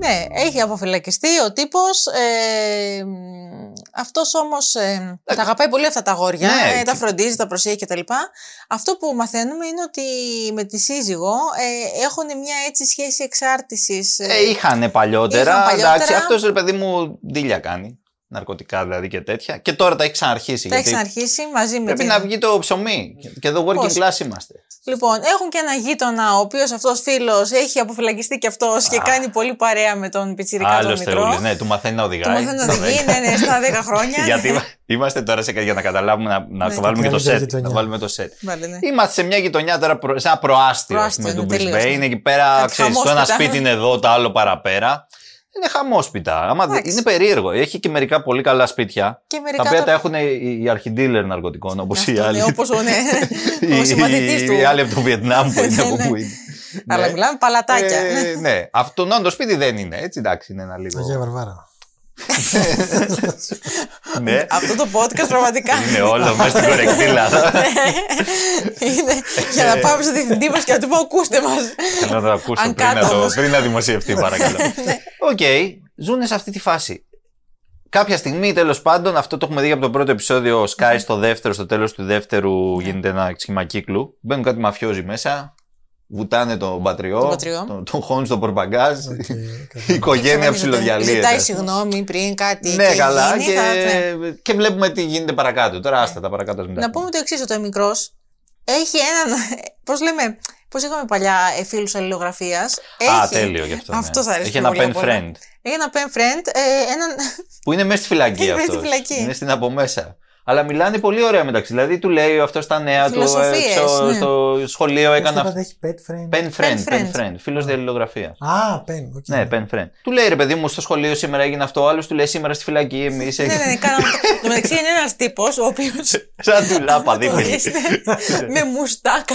Ναι, έχει αποφυλακιστεί ο τύπος. Ε, αυτός όμως. Ε, τα αγαπάει πολύ αυτά τα αγόρια. Ναι, ε, τα και- φροντίζει, τα προσέχει κτλ. Αυτό που μαθαίνουμε είναι ότι με τη σύζυγο ε, έχουν μια έτσι σχέση εξάρτησης. Ε, είχανε παλιότερα. Είχαν παλιότερα. Εντάξει, αυτός ρε παιδί μου δίλια κάνει. Ναρκωτικά δηλαδή και τέτοια. Και τώρα τα έχει ξαναρχίσει. Τα έχει γιατί αρχίσει μαζί με Πρέπει την. να βγει το ψωμί. Και εδώ working Πώς; class είμαστε. Λοιπόν, έχουν και ένα γείτονα, ο οποίος αυτός φίλος έχει αποφυλακιστεί και αυτός και κάνει πολύ παρέα με τον πιτσιρικά τον Άλλο μικρό. θεούλης. Ναι, του μαθαίνει να Του οδηγάει. μαθαίνει να στα οδηγεί, δέκα. ναι, ναι, στα 10 χρόνια. Γιατί ναι. είμα- είμαστε τώρα σε κάτι για να καταλάβουμε να, να Ναι. βάλουμε και το Καλύτερη set. γειτονιά. Να βάλουμε το set. Βάλε, ναι. Είμαστε σε μια γειτονιά τώρα, προ- σε ένα προάστιο, Προάστιο, με ναι, τον τελείως, Brisbane. ναι. Εκεί πέρα, Κάτι ξέρεις, το ένα χαμόσπιτα. σπίτι είναι εδώ, το άλλο παραπέρα. Είναι χαμόσπιτα. Άμα δε- Εντάξει. είναι περίεργο. Έχει και μερικά πολύ καλά σπίτια. Και μερικά τα οποία τα- τα έχουν οι, οι αρχιντήλερ ναρκωτικών, όπως οι Αυτό, άλλοι. ναι, όπως ο, ναι, ο Οι- συμμαθητής του. Οι άλλοι από το Βιετνάμ που είναι Ναι, από ναι. πού είναι. Αλλά Ναι. μιλάμε παλατάκια. Ε, ναι. Αυτό το σπίτι δεν είναι. Έτσι, εντάξει, είναι ένα λίγο. Αγία Βαρβάρα. Ναι. Αυτό το podcast πραγματικά. Είναι όλο μέσα στην κορεκτήλα. είναι για να πάμε στο διευθυντή μας και να του πω: Ακούστε μας. Θέλω να το ακούσω Αν πριν να, κάτω το, όμως. πριν να δημοσιευτεί, παρακαλώ. Οκ, ζουν σε αυτή τη φάση. Κάποια στιγμή, τέλος πάντων, αυτό το έχουμε δει από το πρώτο επεισόδιο. Σκάει στο δεύτερο, στο τέλος του δεύτερου γίνεται ένα σχήμα κύκλου. Μπαίνουν κάτι μαφιόζοι μέσα. Βουτάνε τον πατριό, Τον πατριό. τον, τον χώνουν στο πορπαγκάζ. η οικογένεια ψιλοδιαλύεται. Ζητάει συγγνώμη πριν κάτι. Ναι, και καλά. γίνει, Και, θα- ναι. και βλέπουμε τι γίνεται παρακάτω. Τώρα άστα τα παρακάτω. ας μην τα Να πούμε το εξής: ότι ο μικρός έχει έναν. Πώς λέμε, Πώς είχαμε παλιά ε, φίλου αλληλογραφίας. Α, τέλειο γι' αυτό. ναι. Αυτό θα αρέσει Έχει πιο ένα πολύ pen απ' όλα. friend. Έχει ένα pen friend, ε, έναν. Που είναι μέσα στη φυλακή Είναι μέσα αυτός. στη φυλακή. Είναι στην από μέσα. Αλλά μιλάνε πολύ ωραία μεταξύ. Δηλαδή του λέει αυτός στα νέα του. Φιλοσοφίες, έξω, ναι. Στο σχολείο έκανε Πώς αυτό. το είπατε, έχει pen friend; Pen friend, Pen pen friend. friend. Φίλος διαλληλογραφίας. Α, pen. οκ. Ναι, pen friend. Του λέει ρε παιδί μου, στο σχολείο σήμερα έγινε αυτό. Άλλος του λέει σήμερα στη φυλακή. Εμείς. ναι, ναι, ναι, κάναμε. Το μεταξύ είναι ένας τύπος ο οποίος. Σαν του λάπα δίπλα. με μουστάκα.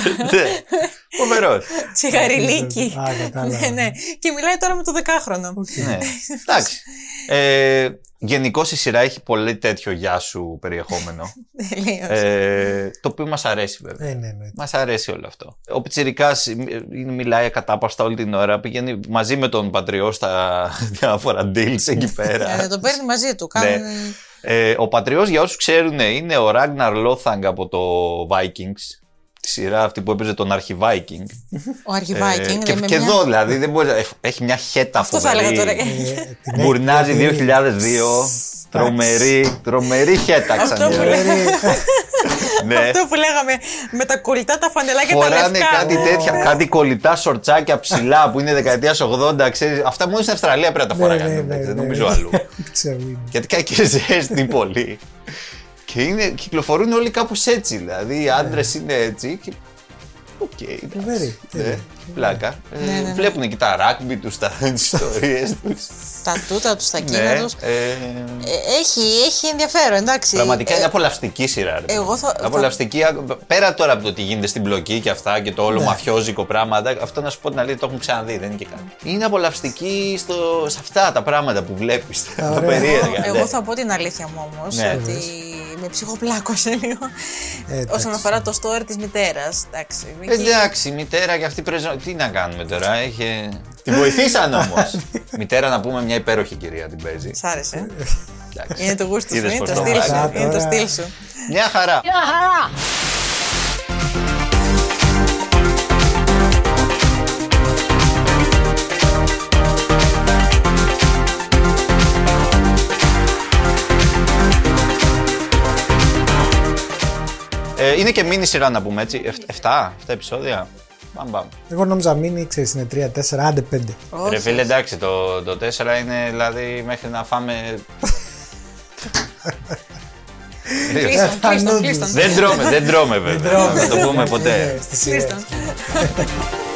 Φοβερός. Τσιγαριλίκι. Α, κατάλαβα. ναι, ναι. Και μιλάει τώρα με το δεκάχρονο. ναι. Εντάξει. Ε, Γενικώς η σειρά έχει πολύ τέτοιο γεια σου περιεχόμενο. Τελείως. ε, το οποίο μας αρέσει βέβαια. Ε, ναι, ναι. Μας αρέσει όλο αυτό. Ο Πιτσυρικά μιλάει ακατάπαυστα όλη την ώρα. Πηγαίνει μαζί με τον πατριό στα διάφορα deals εκεί πέρα. Ε, το παίρνει μαζί του. Ναι. Κάνουν... Ε, ο πατριός, για όσους ξέρουν, είναι ο Ράγναρ Λόθαγκ από το Vikings. Τη σειρά αυτή που έπαιζε τον Αρχιβάικινγκ. Ο Αρχιβάικινγκ. και, με και μια- εδώ δηλαδή δεν μπορεί, να- έχει μια χέτα Αυτό θα έλεγα φοβερή. τώρα. Ε, την Μπουρνάζει έχει- 2002. Τρομερή, τρομερή χαίτη Αυτό που, ξανά. λέγαμε, ναι. αυτό που λέγαμε με τα κολλητά τα φανελάκια τα Φοράνε λευκά. κάτι τέτοια, κάτι κολλητά σορτσάκια ψηλά που είναι δεκαετίας 80. Ξέρεις, αυτά μόνο στην Αυστραλία πρέπει να τα Ναι, φοράγανε. ναι, εντάξει, ναι, δεν ναι. νομίζω αλλού. Δεν ξέρω, είναι. Γιατί κάνει και ζέστη πολύ. Και είναι, κυκλοφορούν όλοι κάπως έτσι. Δηλαδή οι άντρες είναι έτσι. Και Οκ. Φοβερή. Ναι, πλάκα. Ε, Ναι, ναι, ναι. Βλέπουν εκεί τα ράκμπι τους, τα ιστορίες τους. Τα τούτα τους, τα ναι, κίνα του. ε, Έχει, έχει ενδιαφέρον, εντάξει. πραγματικά Ε, είναι απολαυστική σειρά. Ρε. Εγώ θα- θα- Απολαυστική, α- πέρα τώρα από το τι γίνεται στην μπλοκή και αυτά και το όλο Ναι. μαφιόζικο πράγμα. τα- Αυτό να σου πω την αλήθεια, το έχουν ξαναδεί, δεν είναι και κάτι. Είναι απολαυστική στο, σε αυτά τα πράγματα που βλέπεις. Τα Ωραία. περίεργα. Εγώ ναι. θα πω την αλήθεια μου όμως. Ναι. Ότι με ψυχοπλάκωσε λίγο. Ε, εντάξει. Όσον αφορά το story της μητέρας. Εντάξει. εκεί- Εντάξει, η μητέρα και αυτή πρέπει να- Τι να κάνουμε τώρα, έχει. Την βοηθήσαν όμως. μητέρα να πούμε μια υπέροχη κυρία την παίζει. Σ' άρεσε. Εντάξει. Είναι το γούστο σου, Είδες είναι πώς το το στυλ σου. βάζει. Είναι το Τώρα. στυλ σου. Μια χαρά. Ε, είναι και μίνι σειρά να πούμε έτσι. 7, 7 επεισόδια. Μπαμ, μπαμ. Εγώ νόμιζα μείνει, ξέρεις, είναι 3-4, άντε 5. Ρε φίλε, εντάξει, το, το 4 είναι δηλαδή μέχρι να φάμε. Κλείστον, κλείστον, κλείστον. δεν τρώμε, δεν τρώμε βέβαια. τρώμε. Να το πούμε ποτέ. Ε, στη σειρά. Κλείστον.